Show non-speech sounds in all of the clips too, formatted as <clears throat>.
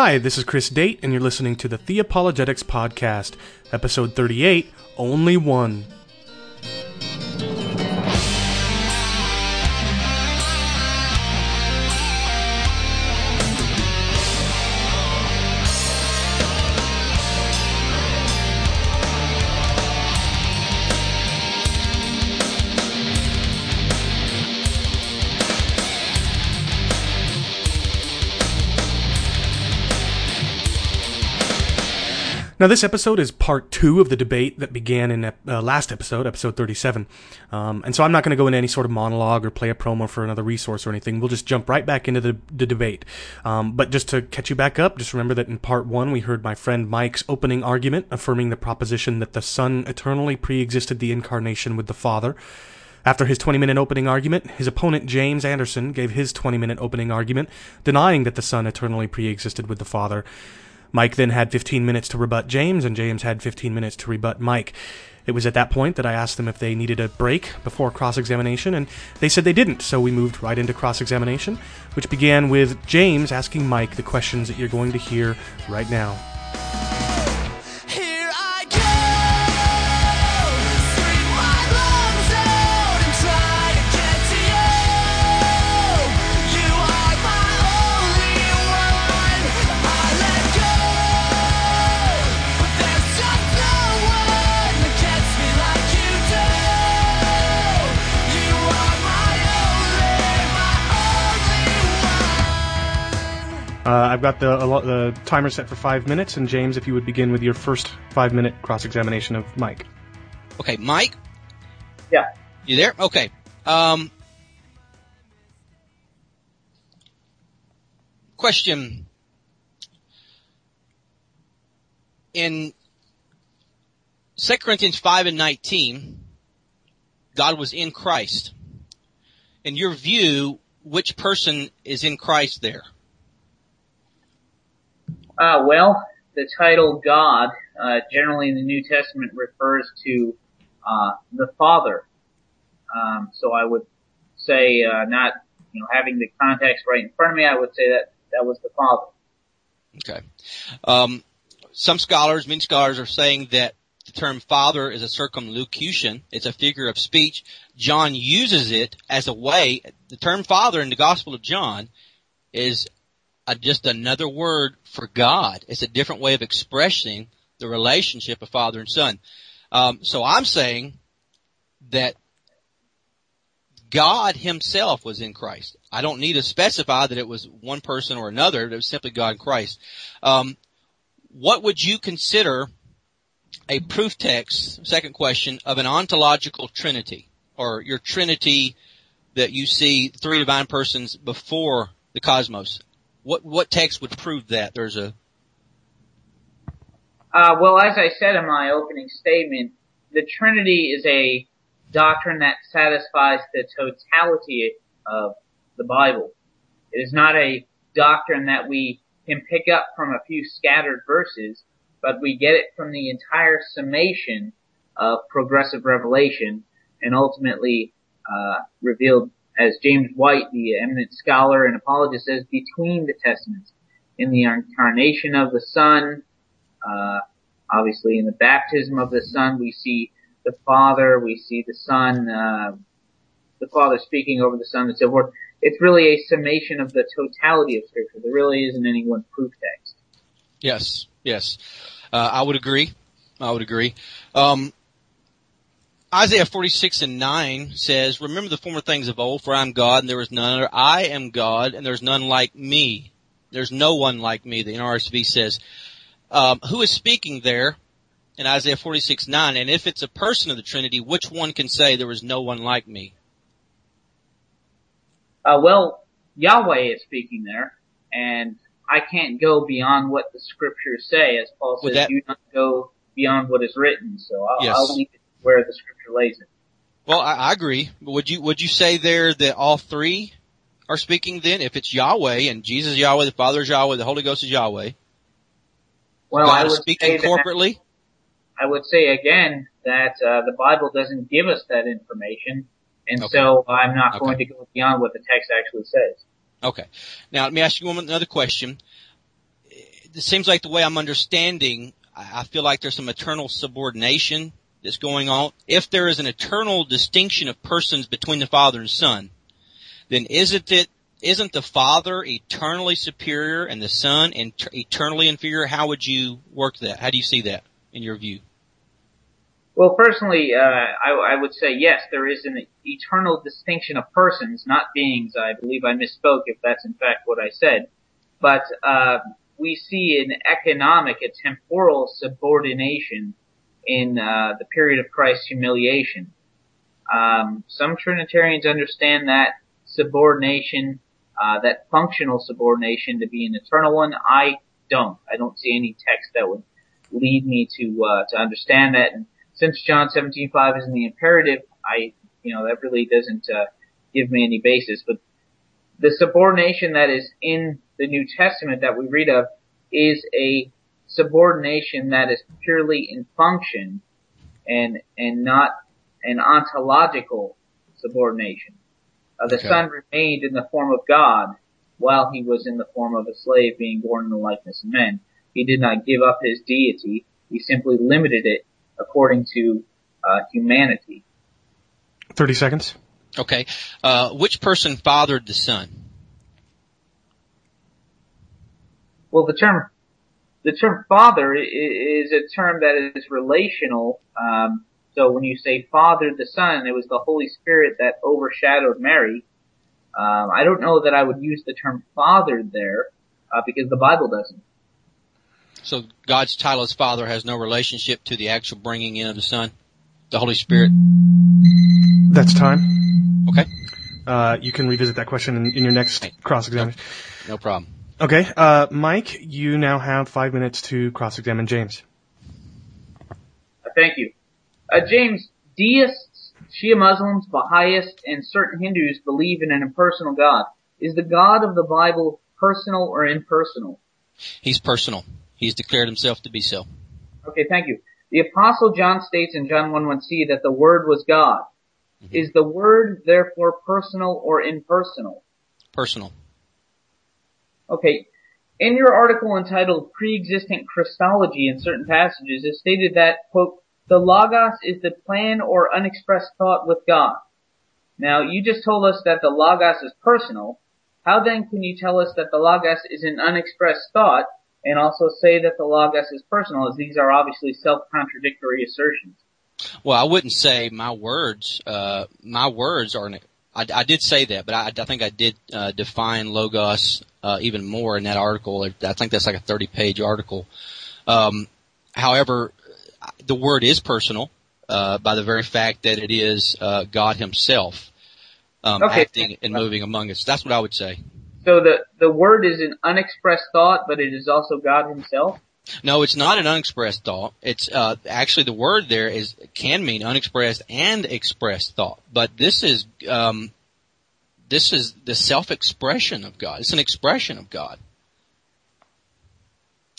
Hi, this is Chris Date, and you're listening to the Theopologetics Podcast, episode 38 Only One. Now, this episode is part two of the debate that began in uh, last episode, episode 37. Um, and so I'm not going to go into any sort of monologue or play a promo for another resource or anything. We'll just jump right back into the, the debate. Um, but just to catch you back up, just remember that in part one, we heard my friend Mike's opening argument affirming the proposition that the Son eternally pre existed the incarnation with the Father. After his 20 minute opening argument, his opponent James Anderson gave his 20 minute opening argument, denying that the Son eternally pre existed with the Father. Mike then had 15 minutes to rebut James, and James had 15 minutes to rebut Mike. It was at that point that I asked them if they needed a break before cross examination, and they said they didn't, so we moved right into cross examination, which began with James asking Mike the questions that you're going to hear right now. Uh, I've got the, the timer set for five minutes, and James, if you would begin with your first five minute cross examination of Mike. Okay, Mike. Yeah. You there? Okay. Um, question. In 2 Corinthians 5 and 19, God was in Christ. In your view, which person is in Christ there? Uh, well, the title God, uh, generally in the New Testament refers to, uh, the Father. Um, so I would say, uh, not, you know, having the context right in front of me, I would say that that was the Father. Okay. Um, some scholars, many scholars are saying that the term father is a circumlocution. It's a figure of speech. John uses it as a way, the term father in the Gospel of John is just another word for God. It's a different way of expressing the relationship of father and son. Um, so I'm saying that God himself was in Christ. I don't need to specify that it was one person or another. It was simply God in Christ. Um, what would you consider a proof text, second question, of an ontological trinity or your trinity that you see three divine persons before the cosmos? What what text would prove that? There's a. Uh, well, as I said in my opening statement, the Trinity is a doctrine that satisfies the totality of the Bible. It is not a doctrine that we can pick up from a few scattered verses, but we get it from the entire summation of progressive revelation and ultimately uh, revealed as James White, the eminent scholar and apologist, says, between the testaments. In the incarnation of the Son, uh, obviously in the baptism of the Son, we see the Father, we see the Son, uh, the Father speaking over the Son and so forth. It's really a summation of the totality of Scripture. There really isn't any one proof text. Yes, yes. Uh, I would agree. I would agree. Um, Isaiah 46 and 9 says, Remember the former things of old, for I am God and there is none other. I am God and there's none like me. There's no one like me, the NRSV says. Um, who is speaking there in Isaiah 46, 9? And if it's a person of the Trinity, which one can say there is no one like me? Uh, well, Yahweh is speaking there, and I can't go beyond what the scriptures say, as Paul says, that, do not go beyond what is written. So I'll, yes. I'll leave it where the scripture lays it. Well, I, I agree. Would you would you say there that all three are speaking then? If it's Yahweh and Jesus is Yahweh, the Father is Yahweh, the Holy Ghost is Yahweh. Well, God I would speaking corporately. That, I would say again that uh, the Bible doesn't give us that information, and okay. so I'm not okay. going to go beyond what the text actually says. Okay. Now let me ask you one another question. it seems like the way I'm understanding, I feel like there's some eternal subordination that's going on. If there is an eternal distinction of persons between the Father and Son, then isn't it isn't the Father eternally superior and the Son eternally inferior? How would you work that? How do you see that in your view? Well, personally, uh, I, I, would say yes, there is an eternal distinction of persons, not beings. I believe I misspoke if that's in fact what I said. But uh, we see an economic, a temporal subordination in uh, the period of Christ's humiliation. Um, some Trinitarians understand that subordination, uh, that functional subordination to be an eternal one. I don't. I don't see any text that would lead me to uh, to understand that. And since John 17:5 is in the imperative, I, you know, that really doesn't uh, give me any basis. But the subordination that is in the New Testament that we read of is a subordination that is purely in function and and not an ontological subordination. Uh, the okay. Son remained in the form of God while he was in the form of a slave being born in the likeness of men. He did not give up his deity. He simply limited it according to uh, humanity. 30 seconds. Okay. Uh, which person fathered the son? Well, the term the term father is a term that is relational. Um, so when you say fathered the son, it was the Holy Spirit that overshadowed Mary. Um, I don't know that I would use the term Father there uh, because the Bible doesn't. So God's title as Father has no relationship to the actual bringing in of the Son, the Holy Spirit. That's time. Okay. Uh, you can revisit that question in, in your next cross examination. No, no, problem. Okay, uh, Mike, you now have five minutes to cross examine James. Thank you. Uh, James, deists, Shia Muslims, Baha'is, and certain Hindus believe in an impersonal God. Is the God of the Bible personal or impersonal? He's personal. He's declared himself to be so. Okay, thank you. The apostle John states in John 1 1c that the word was God. Mm-hmm. Is the word therefore personal or impersonal? Personal. Okay. In your article entitled Pre-existent Christology in certain passages, it stated that, quote, the Logos is the plan or unexpressed thought with God. Now, you just told us that the Logos is personal. How then can you tell us that the Logos is an unexpressed thought and also say that the logos is personal, as these are obviously self-contradictory assertions. Well, I wouldn't say my words. Uh, my words are. I, I did say that, but I, I think I did uh, define logos uh, even more in that article. I think that's like a 30-page article. Um, however, the word is personal uh, by the very fact that it is uh, God Himself um, okay. acting and moving among us. That's what I would say. So the, the word is an unexpressed thought, but it is also God himself? No, it's not an unexpressed thought. It's uh, actually the word there is can mean unexpressed and expressed thought. But this is um, this is the self-expression of God. It's an expression of God.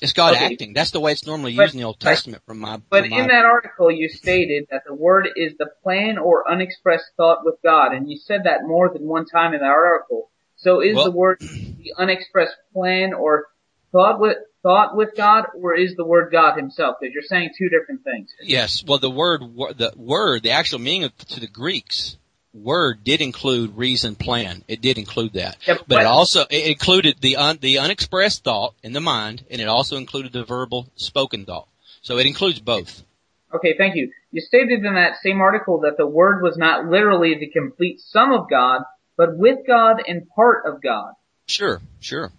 It's God okay. acting. That's the way it's normally but, used in the Old Testament. From my, but from in that article, you stated that the word is the plan or unexpressed thought with God, and you said that more than one time in that article. So is well, the word the unexpressed plan or thought with thought with God, or is the word God Himself? Because you're saying two different things. Yes. Well, the word the word the actual meaning of, to the Greeks word did include reason plan. It did include that, yep, but, but, it also it included the un, the unexpressed thought in the mind, and it also included the verbal spoken thought. So it includes both. Okay, thank you. You stated in that same article that the word was not literally the complete sum of God, but with God and part of God. Sure, sure.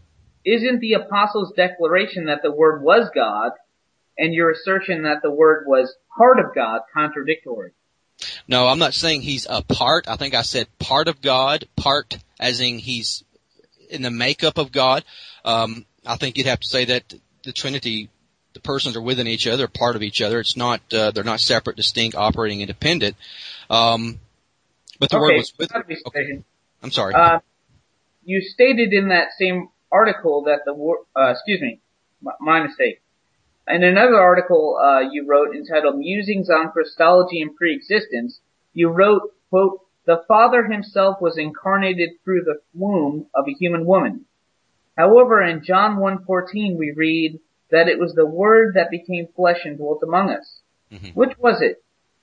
Isn't the apostle's declaration that the word was God and your assertion that the word was part of God contradictory? No, I'm not saying he's a part. I think I said part of God, part as in he's in the makeup of God. Um, I think you'd have to say that the Trinity, the persons are within each other, part of each other. It's not, uh, they're not separate, distinct, operating independent. Um, but the okay, word was with. Okay. I'm sorry. Uh, you stated in that same article that the uh, excuse me, my, my mistake. In another article uh, you wrote entitled "Musings on Christology and Preexistence," you wrote, "quote The Father Himself was incarnated through the womb of a human woman." However, in John 1:14 we read, that it was the Word that became flesh and dwelt among us. Mhm. Which was it?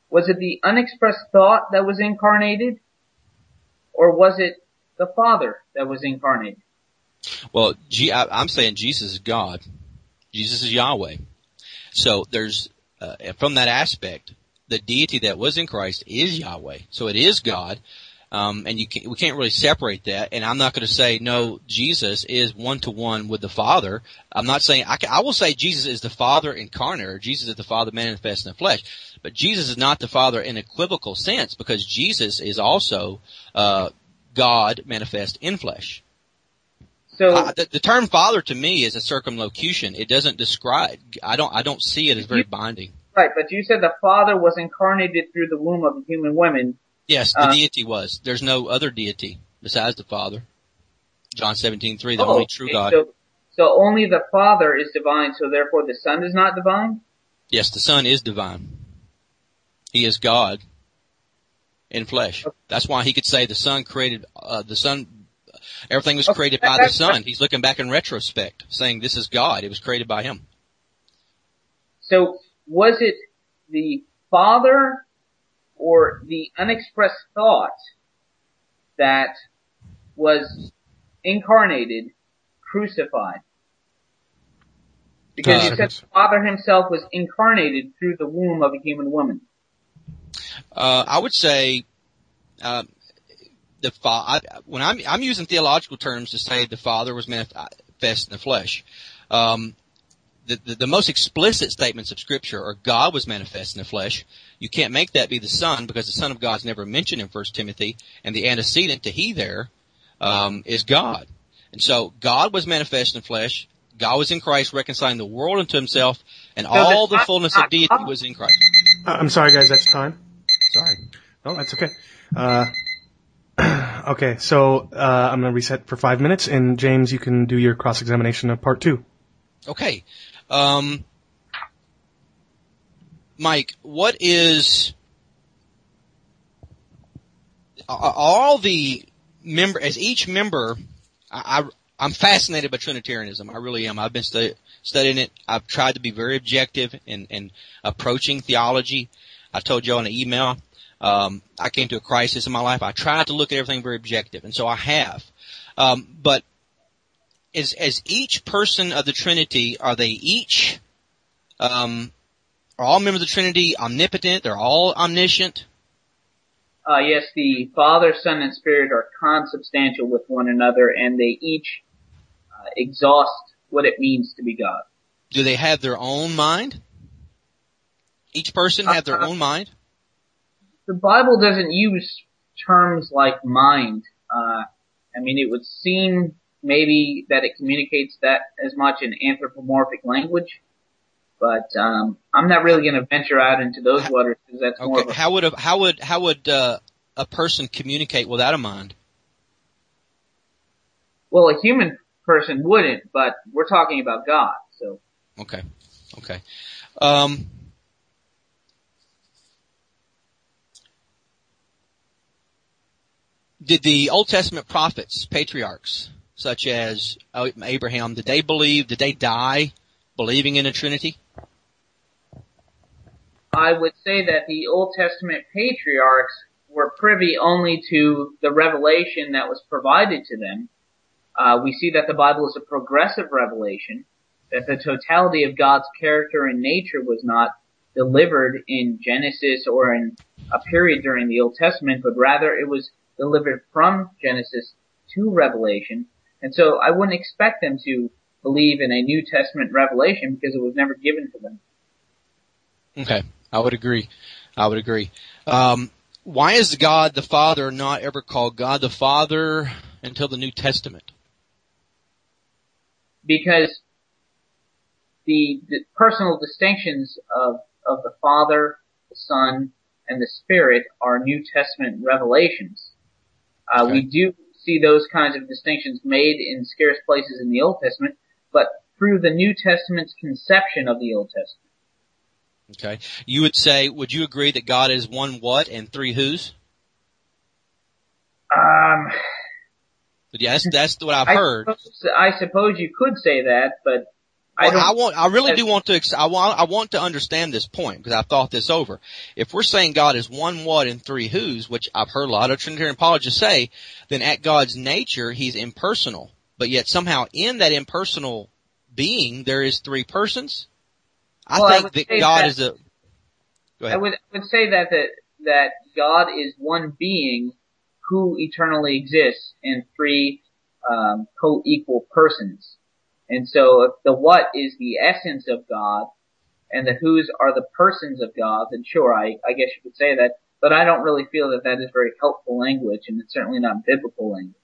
Was it the unexpressed thought that was incarnated? Or was it the Father that was incarnated? Well, G- I, I'm saying Jesus is God. Jesus is Yahweh. So there's, uh, from that aspect, the deity that was in Christ is Yahweh. So it is God. Um, and you can, we can't really separate that. And I'm not going to say no. Jesus is one to one with the Father. I'm not saying I, can, I will say Jesus is the Father incarnate. Or Jesus is the Father manifest in the flesh. But Jesus is not the Father in equivocal sense because Jesus is also uh, God manifest in flesh. So, Uh, the, the term father to me is a circumlocution. It doesn't describe. I don't. I don't see it as very binding. right, but you said the Father was incarnated through the womb of a human woman. Yes, the Uh, deity was. There's no other deity besides the Father. John seventeen three, the Oh, only true okay, God. So, so only the Father is divine, so therefore the Son is not divine? yes, the Son is divine. He is God in flesh. That's why he could say the Son created uh, the Son. Everything was created by the Son. He's looking back in retrospect, saying this is God. It was created by Him. So was it the Father or the unexpressed thought that was incarnated, crucified? Because Uh, you said the Father himself was incarnated through the womb of a human woman. Uh, I would say, uh, the fa- I, when I'm I'm using theological terms to say the Father was manifest in the flesh. Um, the, the the most explicit statements of Scripture are God was manifest in the flesh. You can't make that be the Son because the Son of God is never mentioned in First Timothy, and the antecedent to He there um, is God. And so God was manifest in the flesh. God was in Christ, reconciling the world unto Himself, and the all the Son- fullness of deity was in Christ. Uh, I'm sorry, guys. That's time. Sorry. No, that's okay. Uh, okay, so uh, I'm gonna reset for five minutes, and James, you can do your cross-examination of part two. Okay. Um, Mike, what is all the member as each member? I, I I'm fascinated by Trinitarianism. I really am. I've been stu- studying it. I've tried to be very objective in, in approaching theology. I told you in an email. Um, I came to a crisis in my life. I tried to look at everything very objective, and so I have. Um, but as as each person of the Trinity, are they each um, are all members of the Trinity omnipotent? They're all omniscient. Uh, yes, the Father, Son, and Spirit are consubstantial with one another, and they each uh, exhaust what it means to be God. Do they have their own mind? Each person have their own mind. The Bible doesn't use terms like mind. Uh, I mean, it would seem maybe that it communicates that as much in anthropomorphic language, but um, I'm not really going to venture out into those waters because that's more of Okay. a How would a, how would how would uh, a person communicate without a mind? well, a human person wouldn't, but we're talking about God, so. Okay. Okay. Um, did the Old Testament prophets, patriarchs, such as Abraham, did they believe, did they die believing in a Trinity? I would say that the Old Testament patriarchs were privy only to the revelation that was provided to them. Uh, we see that the Bible is a progressive revelation, that the totality of God's character and nature was not delivered in Genesis or in a period during the Old Testament, but rather it was delivered from Genesis to Revelation. And so I wouldn't expect them to believe in a New Testament revelation because it was never given to them. Okay, I would agree. I would agree. Um, why is God the Father not ever called God the Father until the New Testament? because the, the personal distinctions of, of the Father, the Son, and the Spirit are New Testament revelations. Uh, Okay. We do see those kinds of distinctions made in scarce places in the Old Testament, but through the New Testament's conception of the Old Testament. Okay. You would say, would you agree that God is one what and three who's? Um, that's, that's what I've I heard. suppose, I suppose you could say that, but I, I, want, I really do want to, I want, I want to understand this point because I've thought this over. If we're saying God is one what and three who's, which I've heard a lot of Trinitarian apologists say, then at God's nature, He's impersonal. But yet somehow in that impersonal being, there is three persons. I Well, think would that God that- is a, go I would, I would say that, that, that God is one being who eternally exists in three, um, co-equal persons. And so if the what is the essence of God and the who's are the persons of God, then sure, I, I guess you could say that. But I don't really feel that that is very helpful language and it's certainly not biblical language.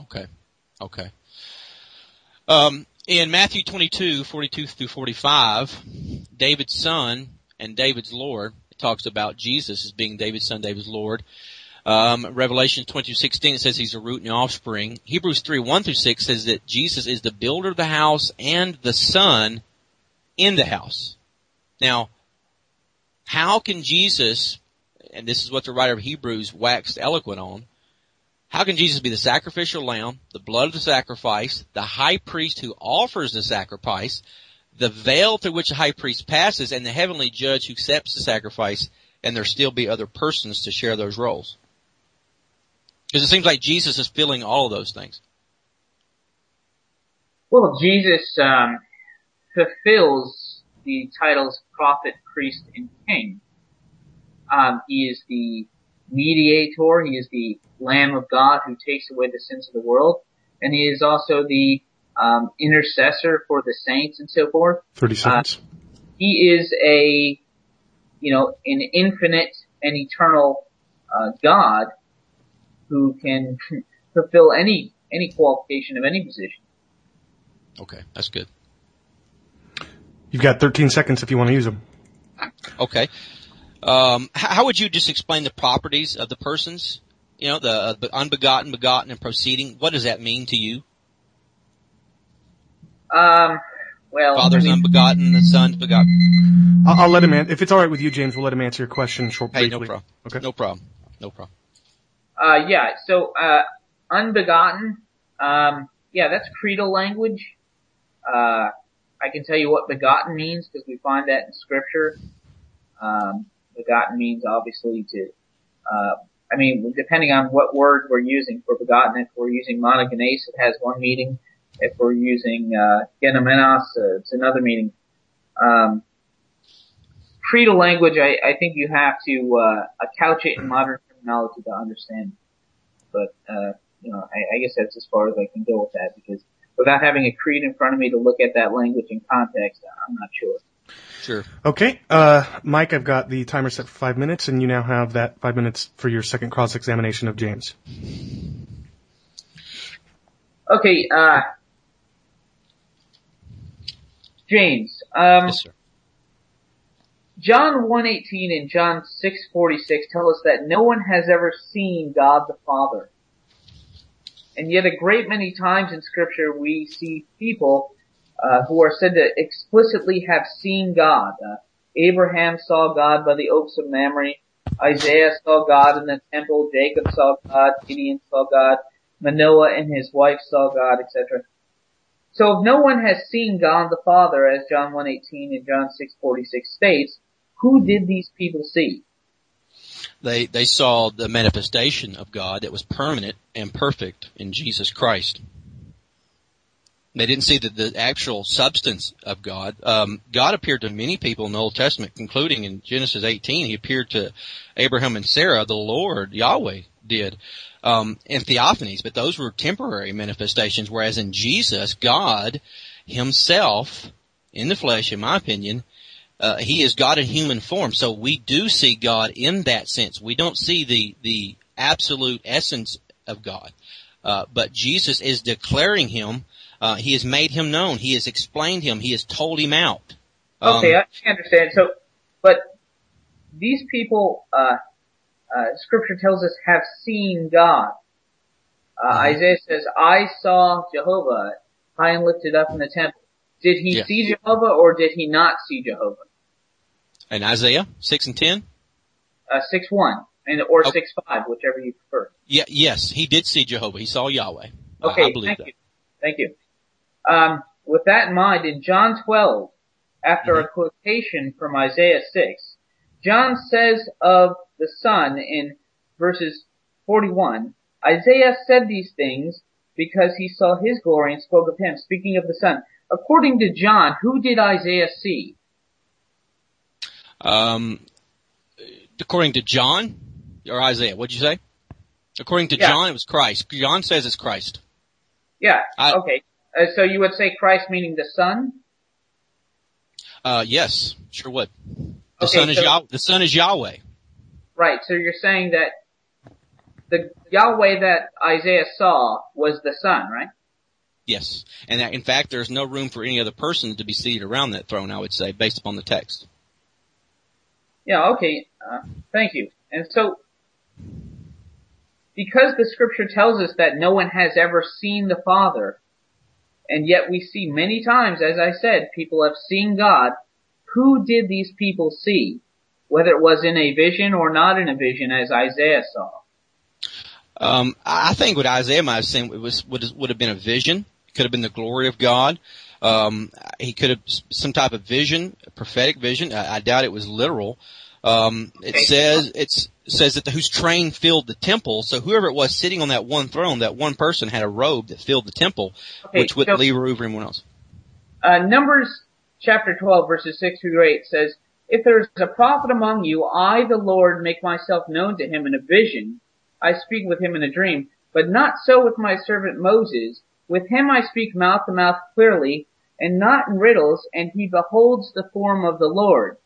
Okay. Okay. Um, in Matthew 22, 42 through 45, David's son and David's Lord, it talks about Jesus as being David's son, David's Lord. Um, Revelation 22:16 it says he's a root and offspring. Hebrews 3, 1 through 6 says that Jesus is the builder of the house and the son in the house. Now, how can Jesus, and this is what the writer of Hebrews waxed eloquent on, how can Jesus be the sacrificial lamb, the blood of the sacrifice, the high priest who offers the sacrifice, the veil through which the high priest passes, and the heavenly judge who accepts the sacrifice, and there still be other persons to share those roles? Because it seems like Jesus is filling all of those things. Well, Jesus um, fulfills the titles prophet, priest, and king. Um, he is the mediator. He is the Lamb of God who takes away the sins of the world, and he is also the um, intercessor for the saints and so forth. 30 seconds. He is a, you know, an infinite and eternal uh, God who can <laughs> fulfill any any qualification of any position. Okay, that's good. You've got 13 seconds if you want to use them. Okay. Um, how, how would you just explain the properties of the persons? You know, the, uh, the unbegotten, begotten, and proceeding. What does that mean to you? Um, well, Father's I mean, unbegotten, the son's begotten. I'll, I'll let him. An- if it's all right with you, James, we'll let him answer your question short Hey, briefly. no problem. Okay. No problem. No problem. Uh, yeah. So, uh, unbegotten. Um, yeah, that's creedal language. Uh, I can tell you what begotten means because we find that in scripture. Um, begotten means obviously to. Uh, I mean, depending on what word we're using for begotten, if we're using monogenes, it has one meaning. If we're using uh, genomenos, uh, it's another meaning. Um, creedal language, I, I think you have to uh, couch it in modern terminology to understand. But uh, you know, I, I guess that's as far as I can go with that because without having a creed in front of me to look at that language in context, I'm not sure. Sure. Okay, uh, Mike, I've got the timer set for five minutes, and you now have that five minutes for your second cross-examination of James. Okay, uh, James, um, Yes, sir. John 118 and John 646 tell us that no one has ever seen God the Father. And yet a great many times in scripture we see people uh, who are said to explicitly have seen God. Uh, Abraham saw God by the oaks of Mamre. Isaiah saw God in the temple. Jacob saw God. Gideon saw God. Manoah and his wife saw God, etc. So if no one has seen God the Father, as John 1:18 and John 6:46 states, who did these people see? They they saw the manifestation of God that was permanent and perfect in Jesus Christ. They didn't see the, the actual substance of God. Um, God appeared to many people in the Old Testament, concluding in Genesis 18, He appeared to Abraham and Sarah. The Lord Yahweh did um, in theophanies, but those were temporary manifestations. Whereas in Jesus, God Himself, in the flesh, in my opinion, uh, he is God in human form. So we do see God in that sense. We don't see the, the absolute essence of God. Uh, but Jesus is declaring him, uh, he has made him known. He has explained him. He has told him out. Um, Okay, I understand. So, but these people, uh, uh, scripture tells us have seen God. Uh, Mhm. Isaiah says, I saw Jehovah high and lifted up in the temple. Did he Yeah. see Jehovah or did he not see Jehovah? And Isaiah 6 and 10? Uh, 6-1 and, or Oh. 6-5, whichever you prefer. Yeah, yes, he did see Jehovah. He saw Yahweh. Okay, I believe thank that. you. Thank you. Um, with that in mind, in John 12, after mm-hmm. a quotation from Isaiah 6, John says of the Son in verses 41, Isaiah said these things because he saw his glory and spoke of him, speaking of the Son. According to John, who did Isaiah see? Um, according to John or Isaiah, what'd you say? According to yeah. John, it was Christ. John says it's Christ. Yeah. I, okay. Uh, so you would say Christ meaning the Son? Uh, yes, sure would. The okay, Son is so, Yah- the Son is Yahweh. Right. So you're saying that the Yahweh that Isaiah saw was the Son, right? Yes. And in fact, there's no room for any other person to be seated around that throne, I would say, based upon the text. Yeah, okay. Uh, thank you. And so, because the scripture tells us that no one has ever seen the Father, and yet we see many times, as I said, people have seen God, who did these people see? Whether it was in a vision or not in a vision, as Isaiah saw. Um, I think what Isaiah might have seen was would, would have been a vision. It could have been the glory of God. Um, he could have some type of vision, prophetic vision. I, I doubt it was literal. Um, it says it says that the, whose train filled the temple. So whoever it was sitting on that one throne, that one person had a robe that filled the temple, okay, which would so, leave room for anyone else. Uh, Numbers chapter 12 verses 6 through 8 says, If there is a prophet among you, I, the Lord, make myself known to him in a vision. I speak with him in a dream. But not so with my servant Moses. With him I speak mouth to mouth clearly, and not in riddles, and he beholds the form of the Lord.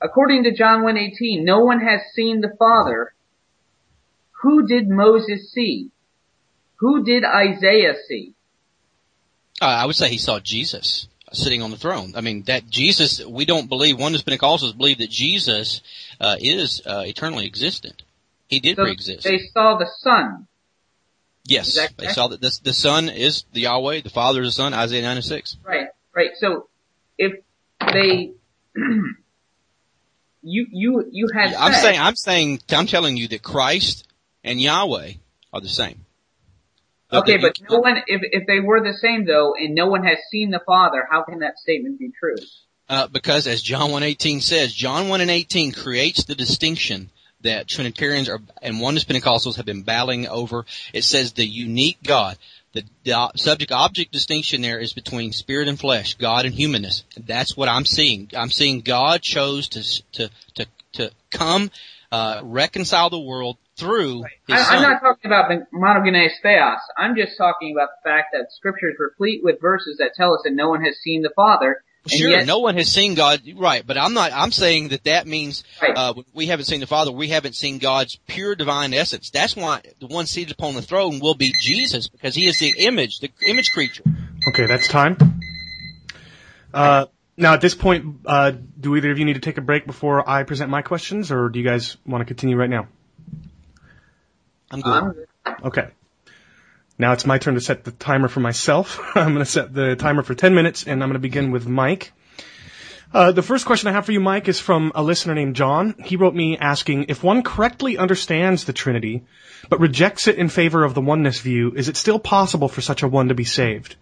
According to John 1.18, no one has seen the Father. Who did Moses see? Who did Isaiah see? Uh, I would say he saw Jesus sitting on the throne. I mean, that Jesus, we don't believe, oneness Pentecostals believe that Jesus uh, is uh, eternally existent. He did so pre-exist. They saw the Son. Yes, they saw that the, the Son is the Yahweh, the Father is the Son, Isaiah 96. Right, right. So, if they <clears throat> you you you had. Yeah, I'm saying I'm saying I'm telling you that Christ and Yahweh are the same. okay, but no one if if they were the same though, and no one has seen the Father, how can that statement be true? Uh, because as John 1.18 says, John 1 and 18 creates the distinction that Trinitarians are, and Oneness Pentecostals have been battling over. It says the unique God. The, the subject object distinction there is between spirit and flesh, God and humanness. That's what I'm seeing. I'm seeing God chose to to to to come uh, reconcile the world through his I, am not talking about the monogenes theos. I'm just talking about the fact that scripture is replete with verses that tell us that no one has seen the Father, Sure, yet, no one has seen God, right? But I'm not. I'm saying that that means right. uh, we haven't seen the Father. We haven't seen God's pure divine essence. That's why the one seated upon the throne will be Jesus, because He is the image, the image creature. Okay, that's time. Uh, now at this point, uh, do either of you need to take a break before I present my questions, or do you guys want to continue right now? I'm good. Okay. Now it's my turn to set the timer for myself. <laughs> I'm going to set the timer for 10 minutes and I'm going to begin with Mike. Uh, the first question I have for you, Mike, is from a listener named John. He wrote me asking, if one correctly understands the Trinity, but rejects it in favor of the oneness view, is it still possible for such a one to be saved?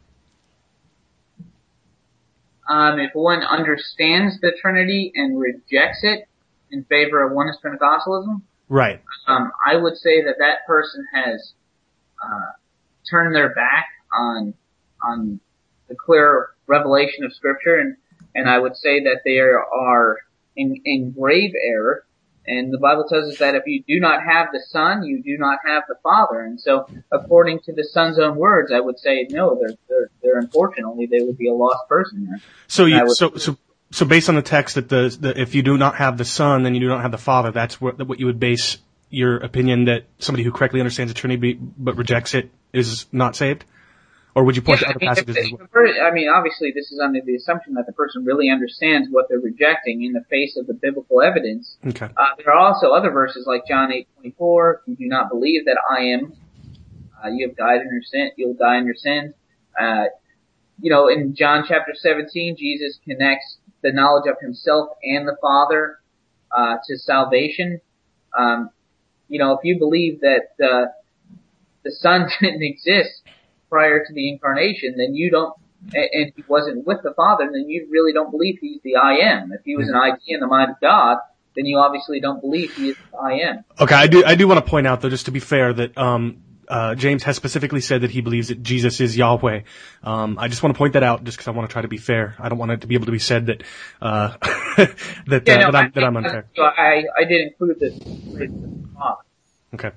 Um, if one understands the Trinity and rejects it in favor of oneness Pentecostalism, right? Um, I would say that that person has uh, turn their back on on the clear revelation of Scripture, and and I would say that they are in, in grave error. And the Bible tells us that if you do not have the Son, you do not have the Father. And so, according to the Son's own words, I would say no. They're they're, they're unfortunately they would be a lost person there. So you would, so so so based on the text that the, the if you do not have the Son, then you do not have the Father. That's what what you would base your opinion that somebody who correctly understands the Trinity but rejects it is not saved? Or would you point yeah, to other I mean, passages as well? I mean, obviously, this is under the assumption that the person really understands what they're rejecting in the face of the biblical evidence. Okay. Uh, there are also other verses like John 8:24. You do not believe that I am. Uh, you have died in your sin. You'll die in your sins. Uh, you know, in John chapter 17, Jesus connects the knowledge of Himself and the Father uh, to salvation. Um, you know, if you believe that uh, the Son <laughs> didn't exist prior to the incarnation, then you don't and, he wasn't with the Father, then you really don't believe he's the I am. If he was an idea in the mind of God, then you obviously don't believe he is the I am. Okay, I do. I do want to point out, though, just to be fair, that um, uh, James has specifically said that he believes that Jesus is Yahweh. Um, I just want to point that out, just because I want to try to be fair. I don't want it to be able to be said that uh, <laughs> that, Yeah, uh, no, that, I'm, that I'm unfair. I, I did include this. Okay.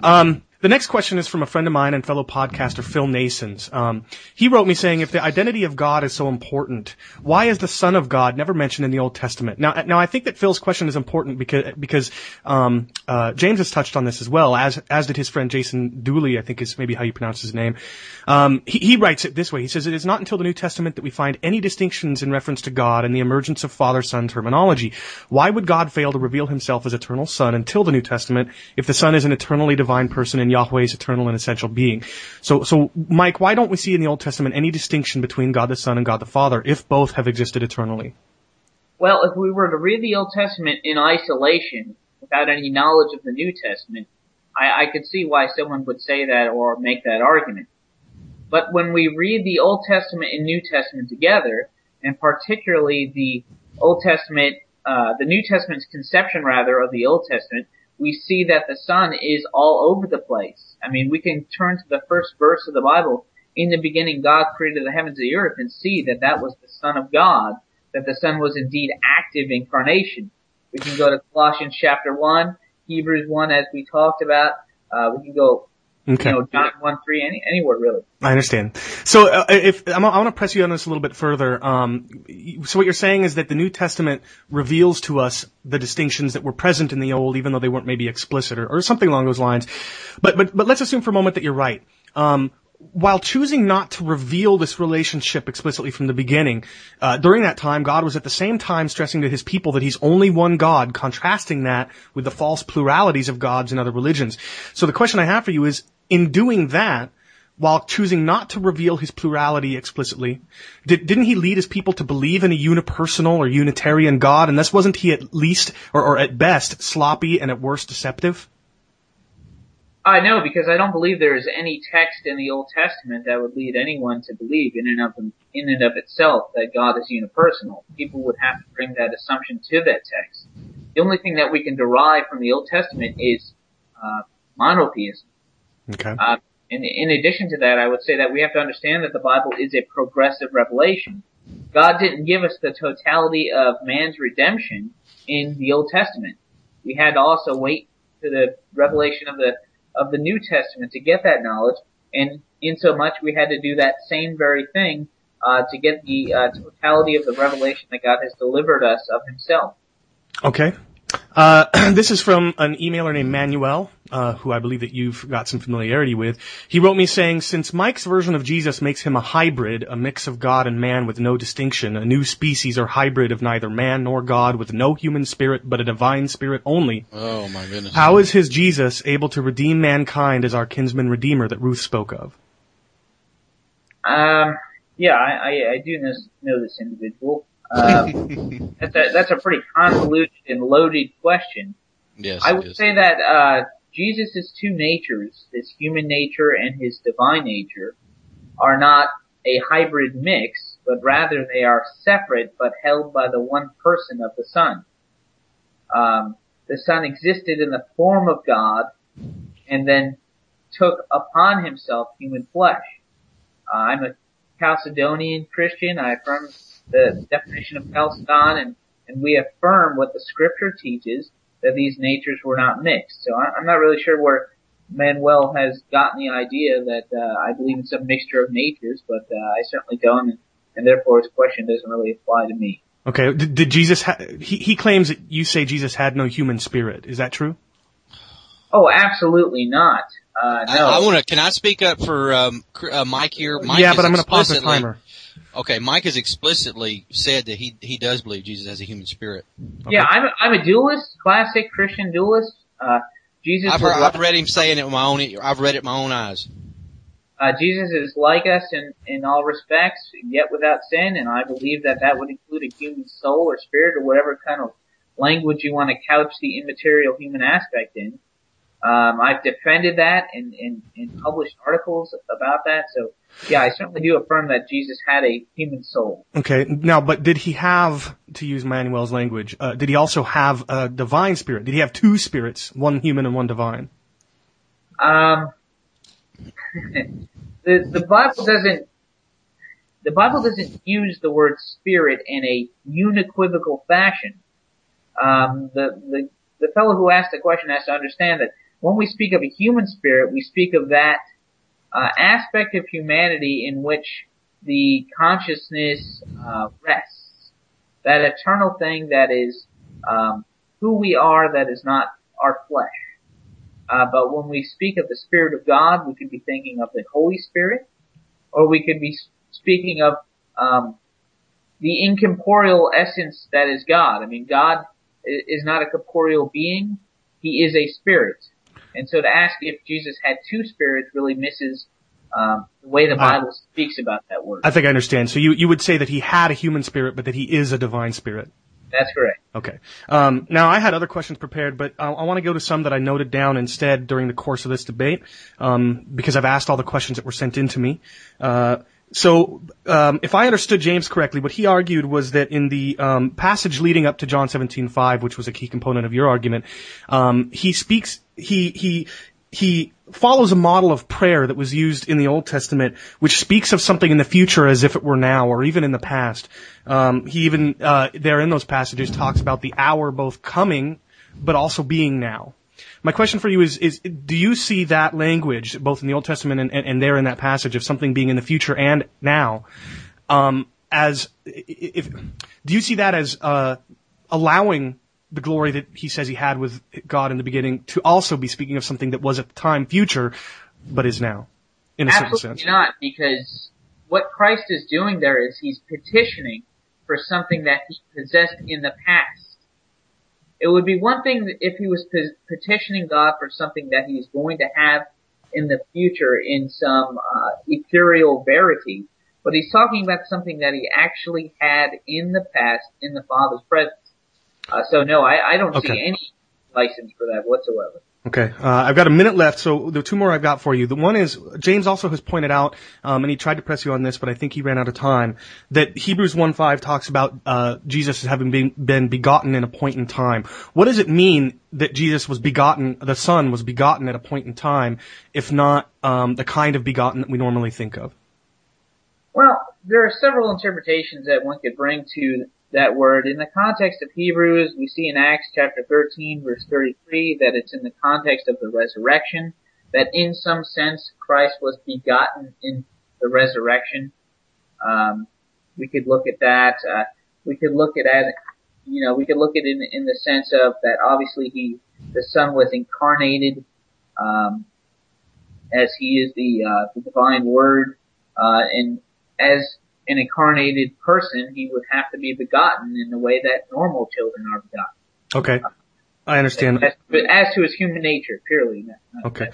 Um, the next question is from a friend of mine and fellow podcaster Phil Nasons. Um, he wrote me saying, if the identity of God is so important, why is the Son of God never mentioned in the Old Testament? Now, now I think that Phil's question is important because because um, uh, James has touched on this as well, as as did his friend Jason Dulle. I think is maybe how you pronounce his name. Um, he, he writes it this way. He says, "It is not until the New Testament that we find any distinctions in reference to God and the emergence of Father-Son terminology. Why would God fail to reveal Himself as eternal Son until the New Testament if the Son is an eternally divine person and Yahweh's eternal and essential being?" So, so Mike, why don't we see in the Old Testament any distinction between God the Son and God the Father if both have existed eternally? Well, if we were to read the Old Testament in isolation, without any knowledge of the New Testament, I, I could see why someone would say that or make that argument. But when we read the Old Testament and New Testament together, and particularly the Old Testament, uh, the New Testament's conception rather of the Old Testament, we see that the Son is all over the place. I mean, we can turn to the first verse of the Bible. In the beginning, God created the heavens and the earth and see that that was the Son of God, that the Son was indeed active incarnation. We can go to Colossians chapter 1, Hebrews 1 as we talked about. Uh, we can go, Okay. you know, John 1, 3, any, anywhere really. I understand. So, uh, if I'm, I want to press you on this a little bit further. Um, so, what you're saying is that the New Testament reveals to us the distinctions that were present in the Old, even though they weren't maybe explicit or, or something along those lines. But, but, but let's assume for a moment that you're right. Um, while choosing not to reveal this relationship explicitly from the beginning, uh, during that time, God was at the same time stressing to His people that He's only one God, contrasting that with the false pluralities of gods in other religions. So, the question I have for you is, in doing that, while choosing not to reveal his plurality explicitly, did, didn't he lead his people to believe in a unipersonal or unitarian God? And thus wasn't he at least, or, or at best, sloppy and at worst deceptive? I know because I don't believe there is any text in the Old Testament that would lead anyone to believe in and of in and of itself that God is unipersonal. People would have to bring that assumption to that text. The only thing that we can derive from the Old Testament is uh, monotheism. Okay. Uh, in, in addition to that, I would say that we have to understand that the Bible is a progressive revelation. God didn't give us the totality of man's redemption in the Old Testament. We had to also wait to the revelation of the of the New Testament to get that knowledge, and in so much we had to do that same very thing uh, to get the uh, totality of the revelation that God has delivered us of Himself. Okay. Uh, <clears throat> this is from an emailer named Manuel, uh, who I believe that you've got some familiarity with. He wrote me saying, since Mike's version of Jesus makes him a hybrid, a mix of God and man with no distinction, a new species or hybrid of neither man nor God with no human spirit but a divine spirit only, Oh my goodness. how is his Jesus able to redeem mankind as our kinsman redeemer that Ruth spoke of? Um, yeah, I, I, I do know, know this individual. Um, <laughs> that's a that's a pretty convoluted and loaded question. yes, I would is. say that uh, Jesus' two natures, his human nature and his divine nature, are not a hybrid mix, but rather they are separate but held by the one person of the Son. Um, the Son existed in the form of God and then took upon himself human flesh. Uh, I'm a Chalcedonian Christian. I affirm the definition of Chalcedon and, and we affirm what the scripture teaches that these natures were not mixed. So I, I'm not really sure where Manuel has gotten the idea that uh, I believe in some mixture of natures, but uh, I certainly don't, and, and therefore his question doesn't really apply to me. Okay. Did, did Jesus? Ha- he he claims that you say Jesus had no human spirit. Is that true? Oh, absolutely not. Uh, no. I, I want to. Can I speak up for um, uh, Mike here? Mike yeah, but I'm going to pause the explicitly- timer. Okay, Mike has explicitly said that he he does believe Jesus has a human spirit. Yeah, I'm a, I'm a dualist, classic Christian dualist. Uh, Jesus I've, heard, I've read him saying it with my own. I've read it with my own eyes. uh, Jesus is like us in, in all respects, yet without sin, and I believe that that would include a human soul or spirit or whatever kind of language you want to couch the immaterial human aspect in. Um, I've defended that and, in, in published articles about that. So yeah, I certainly do affirm that Jesus had a human soul. Okay. Now, but did he have, to use Manuel's language, uh, did he also have a divine spirit? Did he have two spirits, one human and one divine? Um, <laughs> the the Bible doesn't the Bible doesn't use the word spirit in a unequivocal fashion. Um, the the the fellow who asked the question has to understand that when we speak of a human spirit, we speak of that uh, aspect of humanity in which the consciousness uh, rests, that eternal thing that is um, who we are, that is not our flesh. Uh, but when we speak of the Spirit of God, we could be thinking of the Holy Spirit, or we could be speaking of um, the incorporeal essence that is God. I mean, God is not a corporeal being; He is a spirit. And so to ask if Jesus had two spirits really misses um, the way the Bible uh, speaks about that word. I think I understand. So you you would say that he had a human spirit, but that he is a divine spirit. That's correct. Okay. Um, now I had other questions prepared, but I, I want to go to some that I noted down instead during the course of this debate, um, because I've asked all the questions that were sent in to me. Uh, so, um, if I understood James correctly, what he argued was that in the um, passage leading up to John 17:5, which was a key component of your argument, um, he speaks, he he he follows a model of prayer that was used in the Old Testament, which speaks of something in the future as if it were now, or even in the past. Um, he even uh, there in those passages talks about the hour both coming, but also being now. My question for you is, is do you see that language, both in the Old Testament and, and, and there in that passage, of something being in the future and now, um, as, if, do you see that as, uh, allowing the glory that he says he had with God in the beginning to also be speaking of something that was at the time future, but is now, in a Absolutely certain sense? not, because what Christ is doing there is he's petitioning for something that he possessed in the past. It would be one thing if he was petitioning God for something that he's going to have in the future in some uh, ethereal verity, but he's talking about something that he actually had in the past in the Father's presence. Uh, so no, I, I don't okay. see any license for that whatsoever. Okay, uh, I've got a minute left, so the two more I've got for you. The one is James also has pointed out, um, and he tried to press you on this, but I think he ran out of time. That Hebrews 1:5 talks about uh, Jesus having been, been begotten in a point in time. What does it mean that Jesus was begotten, the Son was begotten at a point in time, if not um, the kind of begotten that we normally think of? Well, there are several interpretations that one could bring to that word. In the context of Hebrews, we see in Acts chapter 13 verse 33 that it's in the context of the resurrection, that in some sense Christ was begotten in the resurrection. Um, we could look at that. Uh, we could look at you know, we could look at it in, in the sense of that obviously he, the Son was incarnated, um, as he is the, uh, the divine word, uh, and as an incarnated person, he would have to be begotten in the way that normal children are begotten. Okay. I understand. As, but as to his human nature, purely. okay.